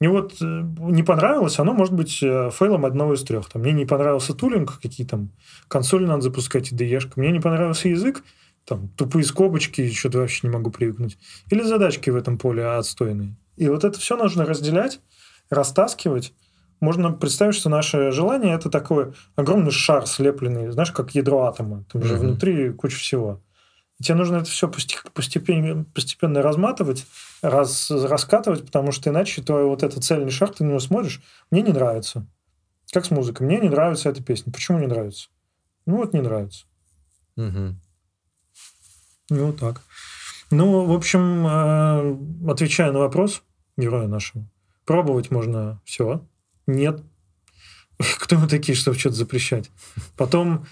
И вот э, не понравилось, оно может быть э, фейлом одного из трех. Там, мне не понравился тулинг, какие там консоли надо запускать, IDE. Мне не понравился язык, там тупые скобочки, что-то вообще не могу привыкнуть. Или задачки в этом поле отстойные. И вот это все нужно разделять, растаскивать. Можно представить, что наше желание это такой огромный шар слепленный, знаешь, как ядро атома. Там же mm-hmm. внутри куча всего. Тебе нужно это все постепенно, постепенно разматывать, раз, раскатывать, потому что иначе твой вот этот цельный шар, ты на него смотришь, мне не нравится. Как с музыкой. Мне не нравится эта песня. Почему не нравится? Ну, вот не нравится. Угу. Ну, так. Ну, в общем, э, отвечая на вопрос героя нашего, пробовать можно все. Нет. Кто мы такие, чтобы что-то запрещать? Потом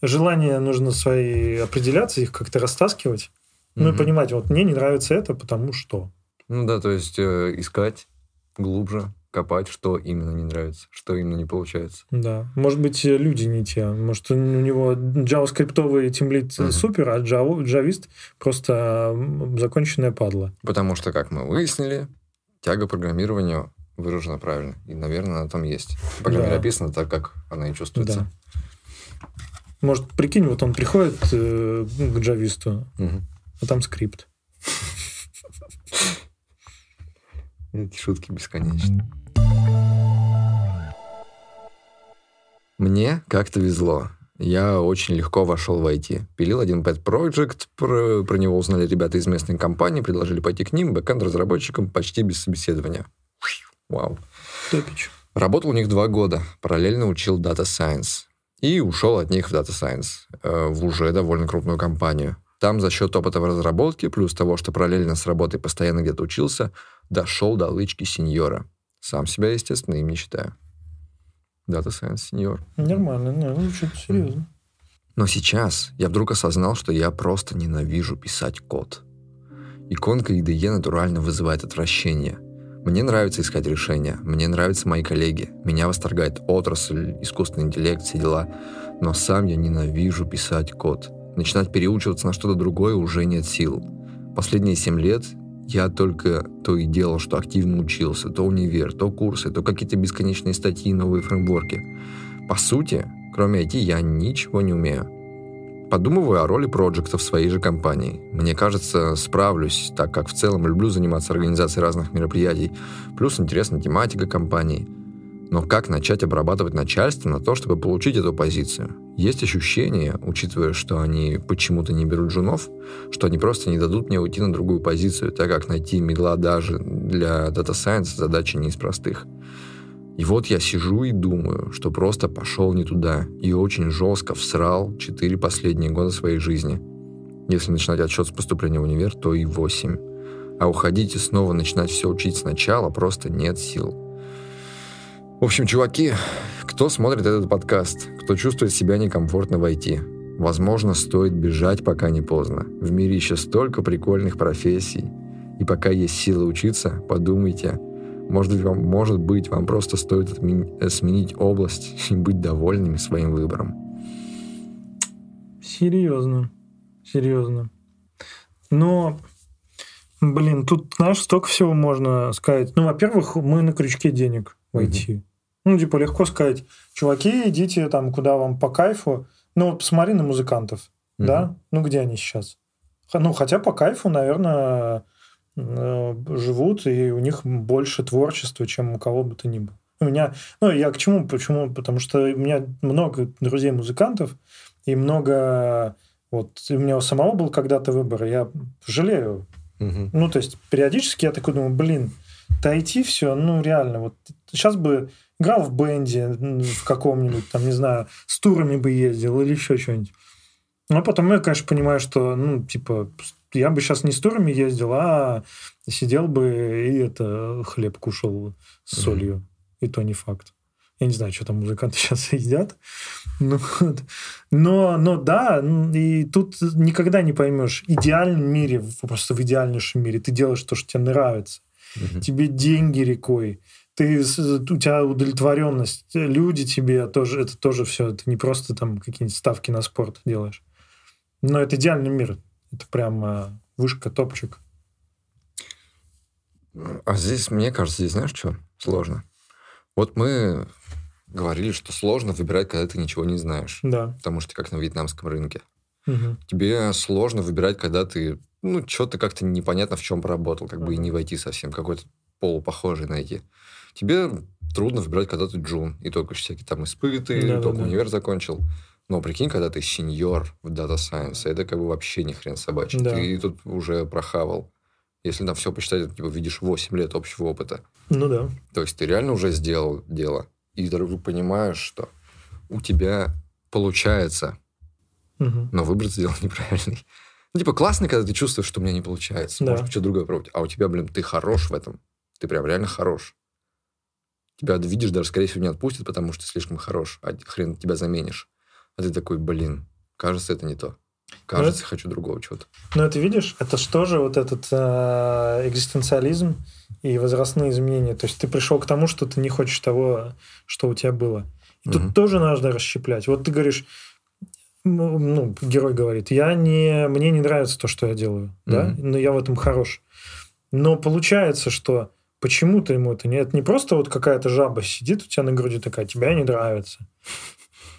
желания нужно свои определяться, их как-то растаскивать. Ну и понимать, вот мне не нравится это, потому что. Ну да, то есть э, искать глубже, копать, что именно не нравится, что именно не получается. Да. Может быть, люди не те. Может, у него JavaScript тимлит uh-huh. супер, а Java, джавист просто законченная падла. Потому что, как мы выяснили, тяга программированию выражена правильно. И, наверное, она там есть. По крайней мере, да. описана так, как она и чувствуется. Да. Может, прикинь, вот он приходит э, к джависту, угу. а там скрипт. Эти шутки бесконечны. Мне как-то везло. Я очень легко вошел в IT. Пилил один pet project, про, про него узнали ребята из местной компании, предложили пойти к ним, бэкэнд разработчикам почти без собеседования. Вау. Топич. Работал у них два года, параллельно учил Data Science. И ушел от них в Data Science, э, в уже довольно крупную компанию. Там за счет опыта в разработке, плюс того, что параллельно с работой постоянно где-то учился, дошел до лычки сеньора. Сам себя, естественно, им не считаю. Data Science сеньор. Нормально, ну, звучит серьезно. Но сейчас я вдруг осознал, что я просто ненавижу писать код. Иконка IDE натурально вызывает отвращение. Мне нравится искать решения, мне нравятся мои коллеги, меня восторгает отрасль, искусственный интеллект, все дела. Но сам я ненавижу писать код. Начинать переучиваться на что-то другое уже нет сил. Последние семь лет я только то и делал, что активно учился. То универ, то курсы, то какие-то бесконечные статьи, новые фреймворки. По сути, кроме IT, я ничего не умею. Подумываю о роли проекта в своей же компании. Мне кажется, справлюсь, так как в целом люблю заниматься организацией разных мероприятий. Плюс интересна тематика компании. Но как начать обрабатывать начальство на то, чтобы получить эту позицию? Есть ощущение, учитывая, что они почему-то не берут женов, что они просто не дадут мне уйти на другую позицию, так как найти медла даже для Data Science задача не из простых. И вот я сижу и думаю, что просто пошел не туда и очень жестко всрал четыре последние года своей жизни. Если начинать отсчет с поступления в универ, то и восемь. А уходить и снова начинать все учить сначала просто нет сил. В общем, чуваки, кто смотрит этот подкаст, кто чувствует себя некомфортно войти, возможно, стоит бежать, пока не поздно. В мире еще столько прикольных профессий. И пока есть силы учиться, подумайте, может быть, вам, может быть, вам просто стоит отмен... Сменить область и быть довольными своим выбором. Серьезно. Серьезно. Но, блин, тут, знаешь, столько всего можно сказать. Ну, во-первых, мы на крючке денег войти. Mm-hmm. Ну, типа, легко сказать, чуваки, идите там, куда вам по кайфу. Ну, вот посмотри на музыкантов, mm-hmm. да? Ну, где они сейчас? Ну, хотя по кайфу, наверное, э, живут, и у них больше творчества, чем у кого бы то ни было. У меня, ну, я к чему? Почему? Потому что у меня много друзей-музыкантов, и много... Вот у меня у самого был когда-то выбор, я жалею. Угу. Ну, то есть, периодически я такой думаю, блин, да идти все, ну, реально, вот сейчас бы играл в бенде в каком-нибудь, там, не знаю, с турами бы ездил или еще что-нибудь. Но потом я, конечно, понимаю, что, ну, типа, я бы сейчас не с турами ездил, а сидел бы и это хлеб кушал с солью. Mm-hmm. И то не факт. Я не знаю, что там музыканты сейчас едят. Ну, вот. но, но да, и тут никогда не поймешь. В идеальном мире, просто в идеальнейшем мире, ты делаешь то, что тебе нравится. Угу. Тебе деньги рекой ты, у тебя удовлетворенность, люди тебе тоже, это тоже все, это не просто там какие-нибудь ставки на спорт делаешь. Но это идеальный мир. Это прям вышка, топчик. А здесь, мне кажется, здесь знаешь, что сложно? Вот мы говорили, что сложно выбирать, когда ты ничего не знаешь. Да. Потому что как на вьетнамском рынке. Угу. Тебе сложно выбирать, когда ты, ну, что-то как-то непонятно в чем поработал, как угу. бы и не войти совсем, какой-то полупохожий найти тебе трудно выбирать, когда ты джун, и только всякие там испыты, да, только да, универ да. закончил. Но прикинь, когда ты сеньор в Data Science, это как бы вообще ни хрен собачий. Да. Ты тут уже прохавал. Если на все посчитать, типа, видишь 8 лет общего опыта. Ну да. То есть ты реально уже сделал дело. И вдруг понимаешь, что у тебя получается, угу. но выбор сделал неправильный. Ну, типа, классно, когда ты чувствуешь, что у меня не получается. Да. Может, что другое пробовать. А у тебя, блин, ты хорош в этом. Ты прям реально хорош. Тебя, видишь, даже, скорее всего, не отпустят, потому что слишком хорош, а хрен тебя заменишь. А ты такой, блин, кажется, это не то. Кажется, это, хочу другого чего-то. Ну, это видишь, это что же вот этот э, экзистенциализм и возрастные изменения. То есть ты пришел к тому, что ты не хочешь того, что у тебя было. И угу. тут тоже нужно расщеплять. Вот ты говоришь, ну, герой говорит, я не, мне не нравится то, что я делаю, угу. да, но я в этом хорош. Но получается, что Почему-то ему это не... Это не просто вот какая-то жаба сидит у тебя на груди такая, тебе не нравится.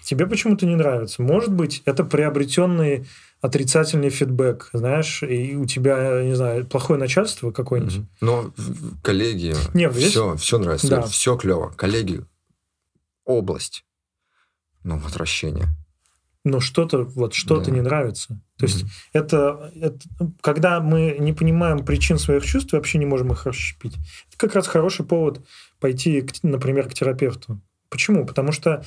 Тебе почему-то не нравится. Может быть, это приобретенные отрицательный фидбэк, знаешь, и у тебя, не знаю, плохое начальство какое-нибудь. Но коллеги, Не, здесь- все, все нравится, Да. все клево. Коллеги, область, ну, отвращение. Но что-то вот что-то Да. не нравится. То есть Мгм. это, это когда мы не понимаем причин своих чувств вообще не можем их расщепить. Это как раз хороший повод пойти, к- например, к терапевту. Почему? Потому что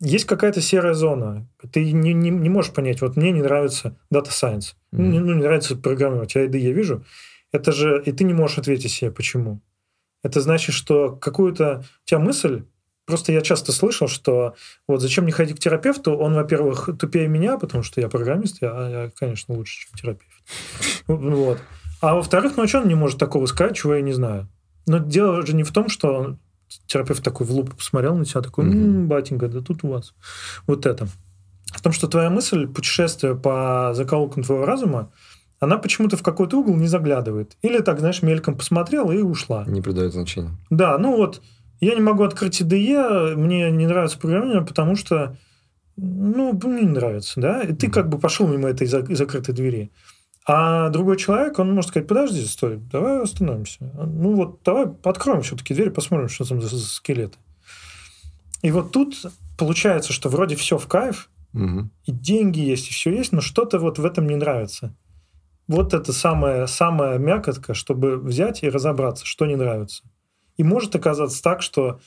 есть какая-то серая зона. Ты не, не, не можешь понять, вот мне не нравится Data Science, ну, не, ну, не нравится программировать, а я вижу. Это же, и ты не можешь ответить себе, почему. Это значит, что какую-то у тебя мысль, просто я часто слышал, что вот зачем мне ходить к терапевту, он, во-первых, тупее меня, потому что я программист, я, я, конечно, лучше, чем терапевт. Вот. А во-вторых, ну а что он не может такого сказать, чего я не знаю? Но дело же не в том, что терапевт такой в лупу посмотрел на тебя, такой, Мгм. «М, батенька, да тут у вас вот это. В том, что твоя мысль, путешествие по закоулкам твоего разума, она почему-то в какой-то угол не заглядывает. Или так, знаешь, мельком посмотрела и ушла. Не придает значения. Да, ну вот я не могу открыть IDE, мне не нравится программирование, потому что ну, мне не нравится, да, и ты как бы пошел мимо этой зак- закрытой двери. А другой человек, он может сказать, подожди, стой, давай остановимся. Ну вот, давай откроем все-таки дверь, посмотрим, что там за, за скелеты. И вот тут получается, что вроде все в кайф, Мгм. и деньги есть, и все есть, но что-то вот в этом не нравится. Вот это самая, самая мякотка, чтобы взять и разобраться, что не нравится. И может оказаться так, что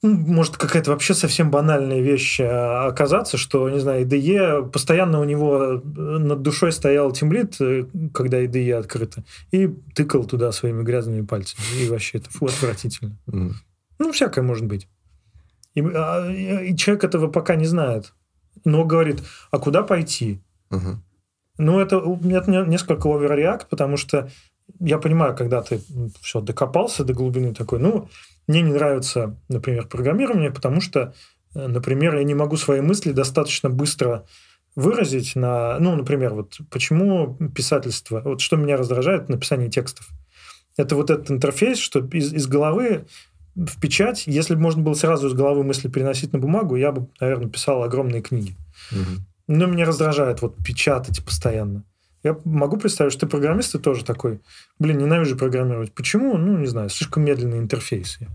ну, может какая-то вообще совсем банальная вещь а, оказаться, что, не знаю, IDE, постоянно у него э, над душой стоял тимлит, э, когда IDE открыто, и тыкал туда своими грязными пальцами. И вообще это фу, отвратительно. Мгм. Ну, всякое может быть. И, а, и человек этого пока не знает. Но говорит, а куда пойти? Мгм. Ну, это это не- несколько оверреакт, потому что я понимаю, когда ты все докопался до глубины такой, ну, мне не нравится, например, программирование, потому что, э, например, я не могу свои мысли достаточно быстро выразить на, ну, например, вот почему писательство, вот что меня раздражает в написании текстов. Это вот этот интерфейс, что из, из головы в печать, если бы можно было сразу из головы мысли переносить на бумагу, я бы, наверное, писал огромные книги. Мгм. Но меня раздражает вот печатать постоянно. Я могу представить, что ты программист и тоже такой, блин, ненавижу программировать. Почему? Ну, не знаю, слишком медленные интерфейсы.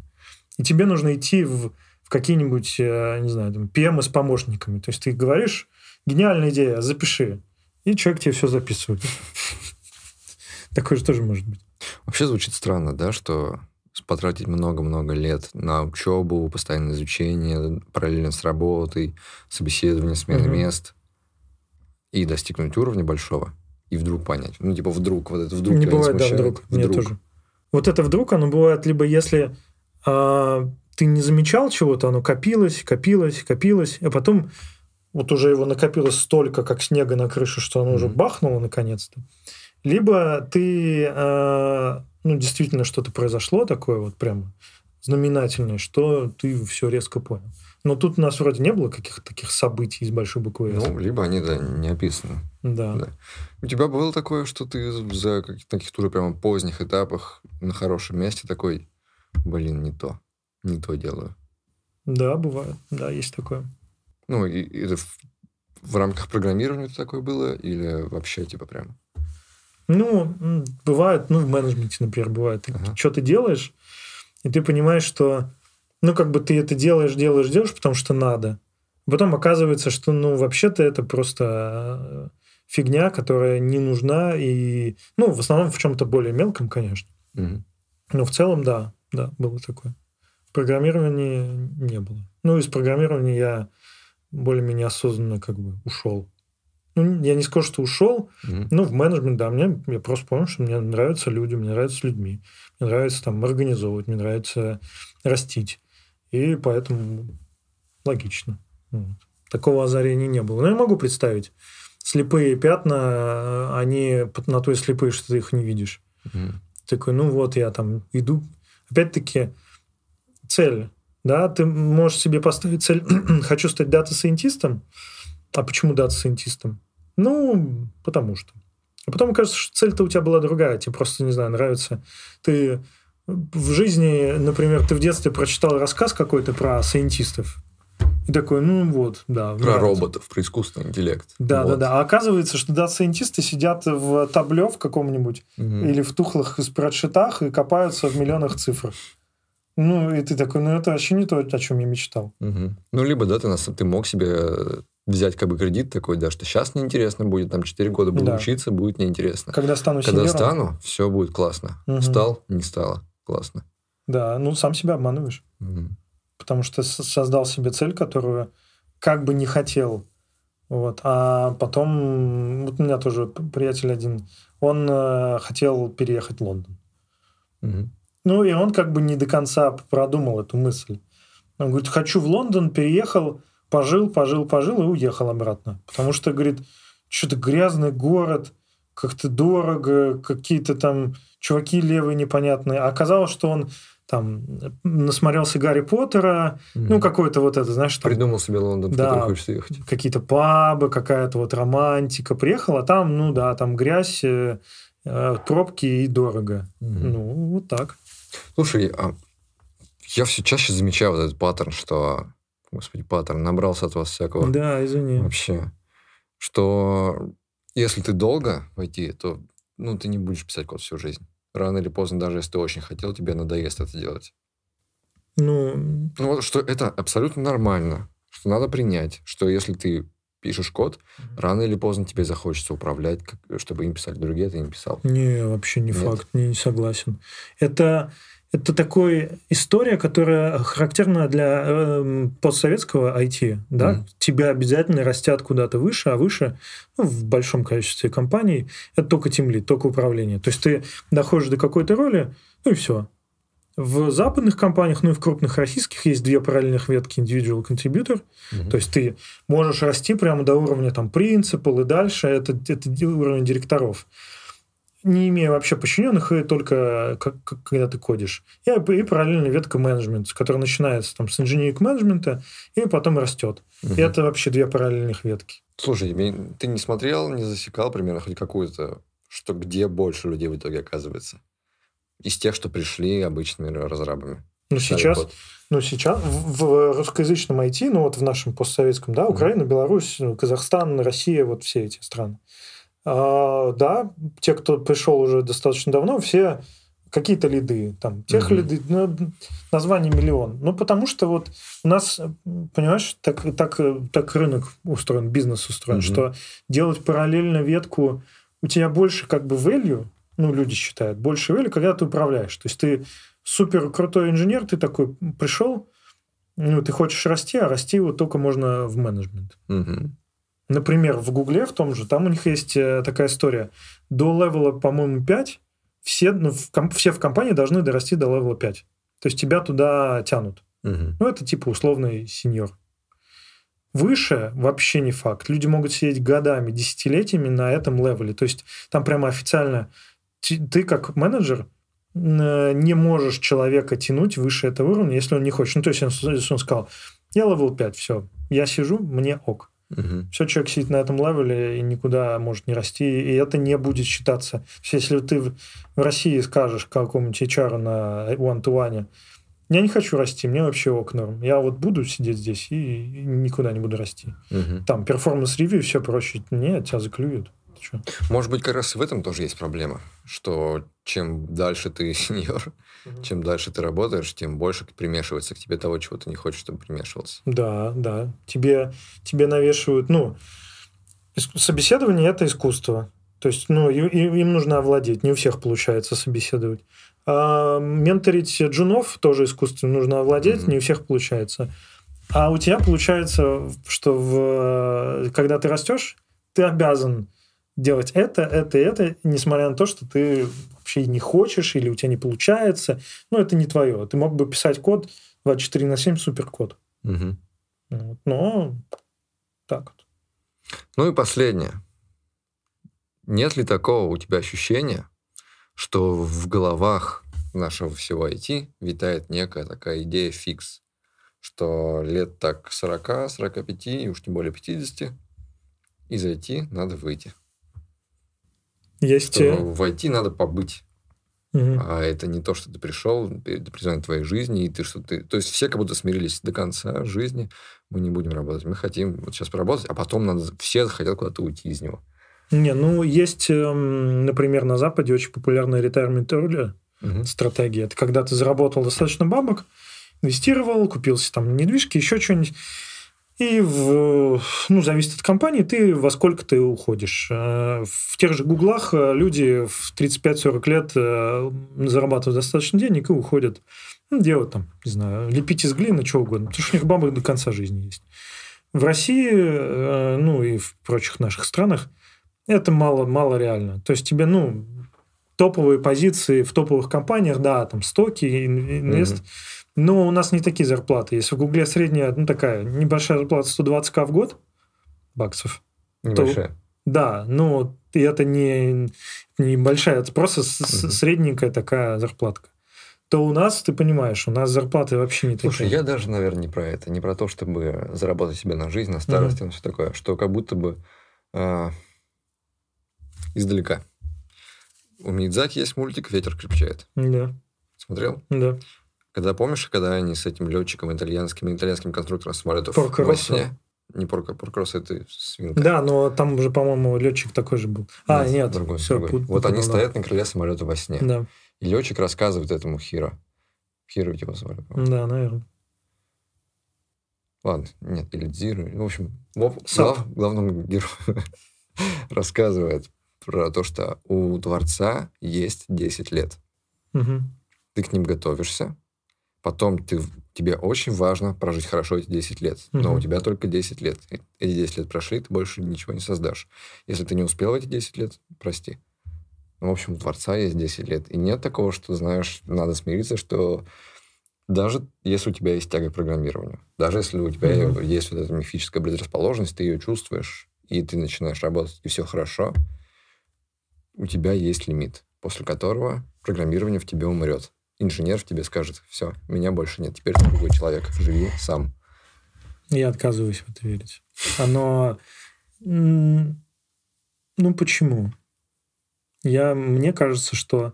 И тебе нужно идти в, в какие-нибудь, э, не знаю, там, PM с помощниками. То есть ты говоришь, гениальная идея, запиши. И человек тебе все записывает. Такое же тоже может быть. Вообще звучит странно, да, что потратить много-много лет на учебу, постоянное изучение, параллельно с работой, собеседование, смена Мгм. мест, и достигнуть уровня большого, и вдруг понять. Ну, типа, вдруг, вот это вдруг не бывает, да, смущает. вдруг. Мне тоже. Вот это вдруг, оно бывает либо если а, ты не замечал чего-то, оно копилось, копилось, копилось, а потом вот уже его накопилось столько, как снега на крышу, что оно уже Мгм. бахнуло наконец-то. Либо ты, а, ну, действительно что-то произошло такое вот прямо знаменательное, что ты все резко понял. Но тут у нас вроде не было каких-то таких событий из большой буквы. Ну, либо они, да, не описаны. да. да. У тебя было такое, что ты за каких-то таких уже прямо поздних этапах на хорошем месте такой, блин, не то, не то делаю. да, бывает. Да, есть такое. Ну, и, и это в, в рамках программирования это такое было или вообще типа прям? Ну, бывает, ну, в менеджменте, например, бывает. Ты Ага. что-то делаешь, и ты понимаешь, что, ну, как бы ты это делаешь, делаешь, делаешь, потому что надо. Потом оказывается, что, ну, вообще-то это просто э, фигня, которая не нужна, и, ну, в основном в чем-то более мелком, конечно. Но в целом, да, да, было такое. Программирования не было. Ну, из программирования я более-менее осознанно как бы ушел. Ну, я не скажу, что ушел, Мгм. ну, в менеджмент, да, мне, я просто помню, что мне нравятся люди, мне нравятся людьми, мне нравится там организовывать, мне нравится растить. И поэтому логично. Вот. Такого озарения не было. Но я могу представить. Слепые пятна, э, они на то и слепые, что ты их не видишь. Мгм. Такой, ну вот я там иду. Опять-таки, цель. Да, ты можешь себе поставить цель, хочу стать дата-сайентистом. А почему дата-сайентистом? Ну, потому что. А потом кажется, что цель-то у тебя была другая. Тебе просто, не знаю, нравится. Ты в жизни, например, ты в детстве прочитал рассказ какой-то про сайентистов. И такой, ну вот, да. Про нравится. роботов, про искусственный интеллект. Да, вот. да, да. А оказывается, что дата-сайентисты сидят в табле в каком-нибудь угу. или в тухлых спредшитах и копаются в миллионах цифр. Ну, и ты такой, ну, это вообще не то, о чем я мечтал. Угу. Ну, либо, да, ты, ты мог себе взять как бы кредит такой, да, что сейчас неинтересно будет, там 4 года буду да. учиться, будет неинтересно. Когда стану Когда сеньором... стану, все будет классно. Угу. Стал, не стало. Классно. Да, ну, сам себя обманываешь. Угу. Потому что создал себе цель, которую как бы не хотел. Вот. А потом, вот у меня тоже приятель один, он э, хотел переехать в Лондон. Угу. Ну, и он как бы не до конца продумал эту мысль. Он говорит, хочу в Лондон, переехал, пожил, пожил, пожил и уехал обратно. Потому что, говорит, что-то грязный город, как-то дорого, какие-то там чуваки левые непонятные. А оказалось, что он там насмотрелся Гарри Поттера, mm-hmm. ну, какой-то вот это, знаешь... Там, Придумал себе Лондон, в да, который хочется ехать. какие-то пабы, какая-то вот романтика. Приехал, а там, ну да, там грязь, э, э пробки и дорого. Mm-hmm. Ну, вот так. Слушай, а я все чаще замечаю вот этот паттерн, что, господи, паттерн, набрался от вас всякого. Да, извини. Вообще. Что если ты долго войти, то ну, ты не будешь писать код всю жизнь. Рано или поздно, даже если ты очень хотел, тебе надоест это делать. Ну... Ну, что это абсолютно нормально. Что надо принять, что если ты пишешь код, mm-hmm. рано или поздно тебе захочется управлять, чтобы им писали другие, а ты не писал. Не, вообще не Нет. факт, не, не согласен. Это это такая история, которая характерна для э, постсоветского IT. Да? Mm. Тебя обязательно растят куда-то выше, а выше ну, в большом количестве компаний это только тимлит, только управление. То есть ты доходишь до какой-то роли, ну и все. В западных компаниях, ну и в крупных российских есть две параллельных ветки individual contributor. Mm-hmm. То есть ты можешь расти прямо до уровня там принципал и дальше. Это, это уровень директоров не имея вообще подчиненных, и только как, как, когда ты кодишь. И, и параллельно ветка менеджмента, которая начинается там, с инженерик менеджмента и потом растет. Угу. И это вообще две параллельных ветки. Слушай, ты не смотрел, не засекал примерно хоть какую-то, что где больше людей в итоге оказывается? Из тех, что пришли обычными разрабами. Ну, сейчас, ну, сейчас в, в русскоязычном IT, ну, вот в нашем постсоветском, да, Украина, mm Беларусь, Казахстан, Россия, вот все эти страны. А, да, те, кто пришел уже достаточно давно, все какие-то лиды, там, тех mm-hmm. лиды, ну, название миллион. Ну, потому что вот у нас, понимаешь, так, так, так рынок устроен, бизнес устроен, mm-hmm. что делать параллельно ветку, у тебя больше как бы value, ну, люди считают, больше value, когда ты управляешь. То есть ты супер крутой инженер, ты такой пришел, ну, ты хочешь расти, а расти вот только можно в менеджмент. Mm-hmm. Например, в Гугле в том же, там у них есть э, такая история. До левела, по-моему, 5 все, ну, в, комп- все в компании должны дорасти до левела 5. То есть тебя туда тянут. Угу. Ну, это типа условный сеньор. Выше вообще не факт. Люди могут сидеть годами, десятилетиями на этом левеле. То есть там прямо официально ты как менеджер э, не можешь человека тянуть выше этого уровня, если он не хочет. Ну, то есть, если он сказал, я level 5, все, я сижу, мне ок. Угу. Все, человек сидит на этом левеле и никуда может не расти, и это не будет считаться. Если ты в России скажешь какому-нибудь HR на one-to-one, я не хочу расти, мне вообще ок норм. Я вот буду сидеть здесь и никуда не буду расти. Угу. Там performance review, все проще. Нет, тебя заклюют. Может быть, как раз в этом тоже есть проблема, что чем дальше ты сеньор, угу. чем дальше ты работаешь, тем больше примешивается к тебе того, чего ты не хочешь, чтобы примешивался. Да, да. Тебе, тебе навешивают, ну, собеседование – это искусство. То есть, ну, им нужно овладеть. Не у всех получается собеседовать. А менторить джунов тоже искусство нужно овладеть, mm не у всех получается. А у тебя получается, что в, когда ты растешь, ты обязан делать это, это, это, несмотря на то, что ты вообще не хочешь или у тебя не получается. Ну, это не твое. Ты мог бы писать код 24 на 7 суперкод. Угу. Вот. Но так вот. Ну и последнее. Нет ли такого у тебя ощущения, что в головах нашего всего IT витает некая такая идея фикс, что лет так 40, 45 и уж тем более 50 из IT надо выйти? Есть... Что в IT надо побыть. Угу. А это не то, что ты пришел, это признание твоей жизни, и ты что ты... То есть все как будто смирились до конца жизни, мы не будем работать. Мы хотим вот сейчас поработать, а потом надо... все хотят куда-то уйти из него. Не, ну, есть, эм, например, на Западе очень популярная retirement early угу. стратегия. Это когда ты заработал достаточно бабок, инвестировал, купился там недвижки, еще что-нибудь, и в, ну, зависит от компании, ты во сколько ты уходишь. Э, в тех же гуглах э, люди в 35-40 лет э, зарабатывают достаточно денег и уходят ну, делать там, не знаю, лепить из глины, что угодно. Потому что у них бабы до конца жизни есть. В России, ну и в прочих наших странах это мало, мало реально. То есть тебе, ну, топовые позиции в топовых компаниях, да, там стоки, инвест, mm-hmm но у нас не такие зарплаты. Если в Гугле средняя, ну, такая небольшая зарплата 120к в год баксов. Небольшая. То, да, но это не, не большая, это просто угу. средненькая такая зарплатка. То у нас, ты понимаешь, у нас зарплаты вообще не Слушай, такие. я даже, наверное, не про это. Не про то, чтобы заработать себе на жизнь, на старости, угу. все такое. Что как будто бы э, издалека. У Мидзаки есть мультик «Ветер крепчает». Да. Смотрел? Да. Когда помнишь, когда они с этим летчиком итальянским, итальянским конструктором самолетов Порко во сне? Не Порко, Поркросс это свинка. Да, но там уже, по-моему, летчик такой же был. А, нет, нет другой, все, другой. Пут, вот они да. стоят на крыле самолета во сне. Да. И летчик рассказывает этому Хиро. Хиро его звали, по-моему. Да, наверное. Ладно, нет, или Дзиру. В общем, глав, главному герою рассказывает про то, что у Творца есть 10 лет. Угу. Ты к ним готовишься, Потом ты, тебе очень важно прожить хорошо эти 10 лет. Но угу. у тебя только 10 лет. Эти 10 лет прошли, ты больше ничего не создашь. Если ты не успел эти 10 лет, прости. Ну, в общем, у Творца есть 10 лет. И нет такого, что, знаешь, надо смириться, что даже если у тебя есть тяга к программированию, даже если у тебя mm есть вот эта мифическая предрасположенность, ты ее чувствуешь, и ты начинаешь работать, и все хорошо, у тебя есть лимит, после которого программирование в тебе умрет инженер в тебе скажет, все, меня больше нет, теперь ты другой человек, живи сам. Я отказываюсь в это верить. Оно... Ну, почему? Я, мне кажется, что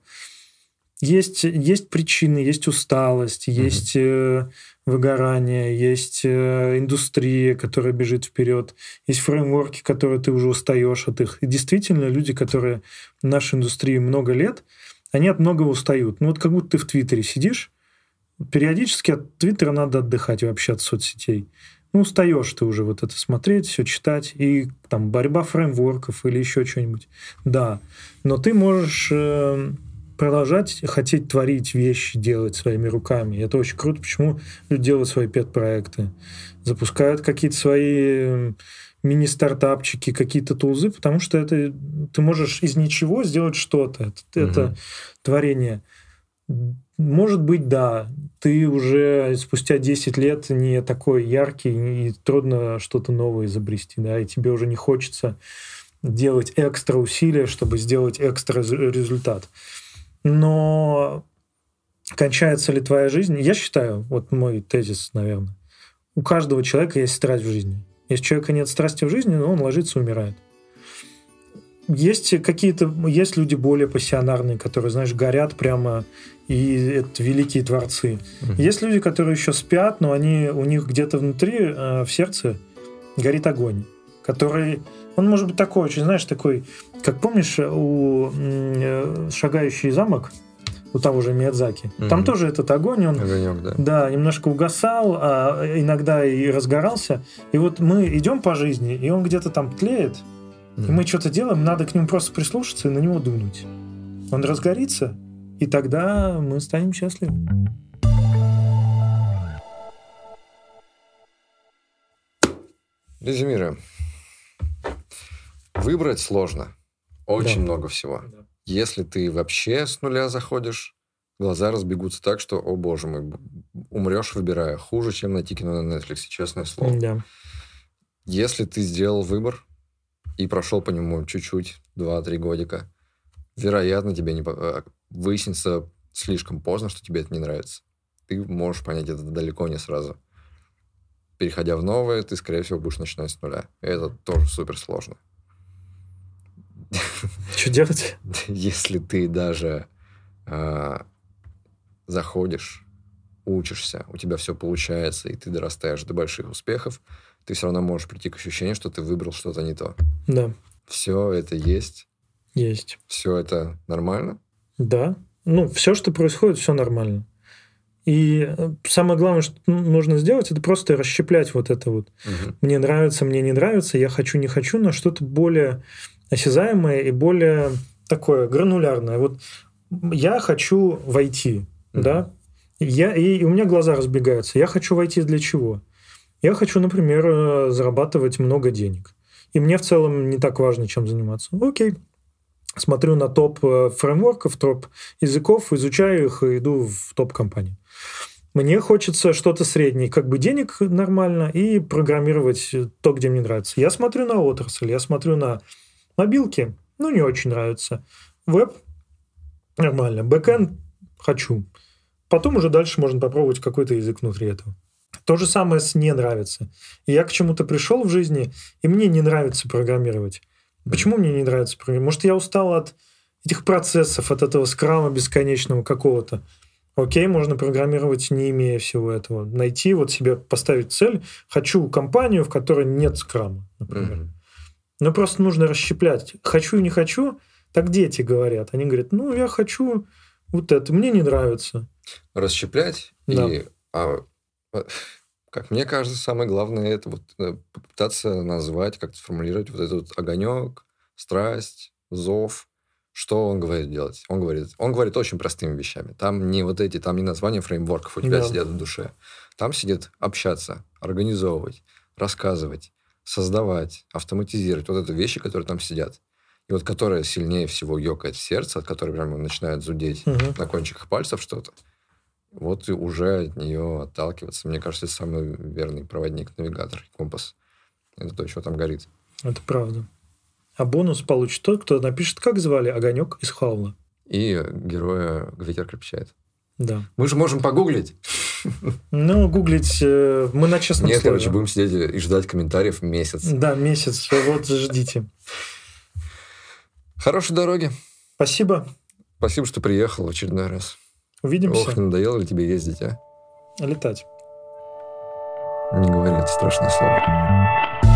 есть, есть причины, есть усталость, mm-hmm. есть э, выгорание, есть э, индустрия, которая бежит вперед, есть фреймворки, которые ты уже устаешь от их. И действительно, люди, которые в нашей индустрии много лет, они от многого устают. Ну вот как будто ты в Твиттере сидишь, периодически от Твиттера надо отдыхать вообще от соцсетей. Ну, устаешь ты уже вот это смотреть, все читать, и там борьба фреймворков или еще что-нибудь. Да, но ты можешь э, продолжать хотеть творить вещи, делать своими руками. Это очень круто. Почему люди делают свои пет-проекты? Запускают какие-то свои мини-стартапчики, какие-то тулзы, потому что это ты можешь из ничего сделать что-то. Это, угу. это творение. Может быть, да, ты уже спустя 10 лет не такой яркий, и трудно что-то новое изобрести, да, и тебе уже не хочется делать экстра усилия, чтобы сделать экстра результат. Но кончается ли твоя жизнь? Я считаю, вот мой тезис, наверное, у каждого человека есть страсть в жизни. Если у человека нет страсти в жизни, ну, он ложится и умирает. Есть какие-то, есть люди более пассионарные, которые, знаешь, горят прямо, и это великие творцы. Угу. Есть люди, которые еще спят, но они, у них где-то внутри, э, в сердце, горит огонь, который, он может быть такой очень, знаешь, такой, как помнишь, у э, «Шагающий замок», у того же Миядзаки. Mm-hmm. Там тоже этот огонь, он Огонек, да. да, немножко угасал, а иногда и разгорался. И вот мы идем по жизни, и он где-то там тлеет, mm-hmm. и мы что-то делаем, надо к нему просто прислушаться и на него дунуть. Он разгорится, и тогда мы станем счастливы. Резюмируем. Выбрать сложно. Очень да. много всего. Да. Если ты вообще с нуля заходишь, глаза разбегутся так, что, о боже мой, умрешь, выбирая. Хуже, чем найти кино на Netflix, честное слово. Да. Если ты сделал выбор и прошел по нему чуть-чуть, 2-3 годика, вероятно, тебе не э, выяснится слишком поздно, что тебе это не нравится. Ты можешь понять это далеко не сразу. Переходя в новое, ты, скорее всего, будешь начинать с нуля. И это тоже супер сложно. Что делать? Если ты даже а, заходишь, учишься, у тебя все получается, и ты дорастаешь до больших успехов, ты все равно можешь прийти к ощущению, что ты выбрал что-то не то. Да. Все это есть. Есть. Все это нормально. Да. Ну, все, что происходит, все нормально. И э, самое главное, что нужно сделать, это просто расщеплять вот это вот. Угу. Мне нравится, мне не нравится, я хочу, не хочу, на что-то более осязаемое и более такое гранулярное. Вот я хочу войти, Мгм. да, я, и, и у меня глаза разбегаются. Я хочу войти для чего? Я хочу, например, э, зарабатывать много денег. И мне в целом не так важно, чем заниматься. Окей. Смотрю на топ э, фреймворков, топ языков, изучаю их и иду в топ компании. Мне хочется что-то среднее, как бы денег нормально, и программировать то, где мне нравится. Я смотрю на отрасль, я смотрю на мобилки, ну, не очень нравится. Веб нормально, бэкэнд хочу. Потом уже дальше можно попробовать какой-то язык внутри этого. То же самое с не нравится. Я к чему-то пришел в жизни, и мне не нравится программировать. Почему мне не нравится программировать? Может, я устал от этих процессов, от этого скрама бесконечного какого-то. Окей, можно программировать, не имея всего этого. Найти, вот себе поставить цель. Хочу компанию, в которой нет скрама, например. Мгм. Ну, просто нужно расщеплять. Хочу и не хочу, так дети говорят. Они говорят, ну, я хочу вот это, мне не нравится. Расщеплять Да. и, а, а, как мне кажется, самое главное это вот э, попытаться назвать, как-то сформулировать вот этот огонек, страсть, зов. Что он говорит делать? Он говорит, он говорит очень простыми вещами. Там не вот эти, там не названия фреймворков у тебя Да. сидят в душе. Там сидит общаться, организовывать, рассказывать, создавать, автоматизировать. Вот это вещи, которые там сидят. И вот которая сильнее всего ёкает сердце, от которой прямо начинает зудеть Мгм. на кончиках пальцев что-то, вот и уже от нее отталкиваться. Мне кажется, это самый верный проводник, навигатор, компас. Это то, что там горит. Это правда. А бонус получит тот, кто напишет, как звали Огонек из Хаула. И героя ветер крепчает. Да. Мы же можем погуглить. Ну, гуглить э, мы на честном Нет, слове. короче, будем сидеть и ждать комментариев месяц. Да, месяц. Вот ждите. Хорошей дороги. Спасибо. Спасибо, что приехал в очередной раз. Увидимся. Ох, надоело ли тебе ездить, а? Летать. Не говори это страшное слово.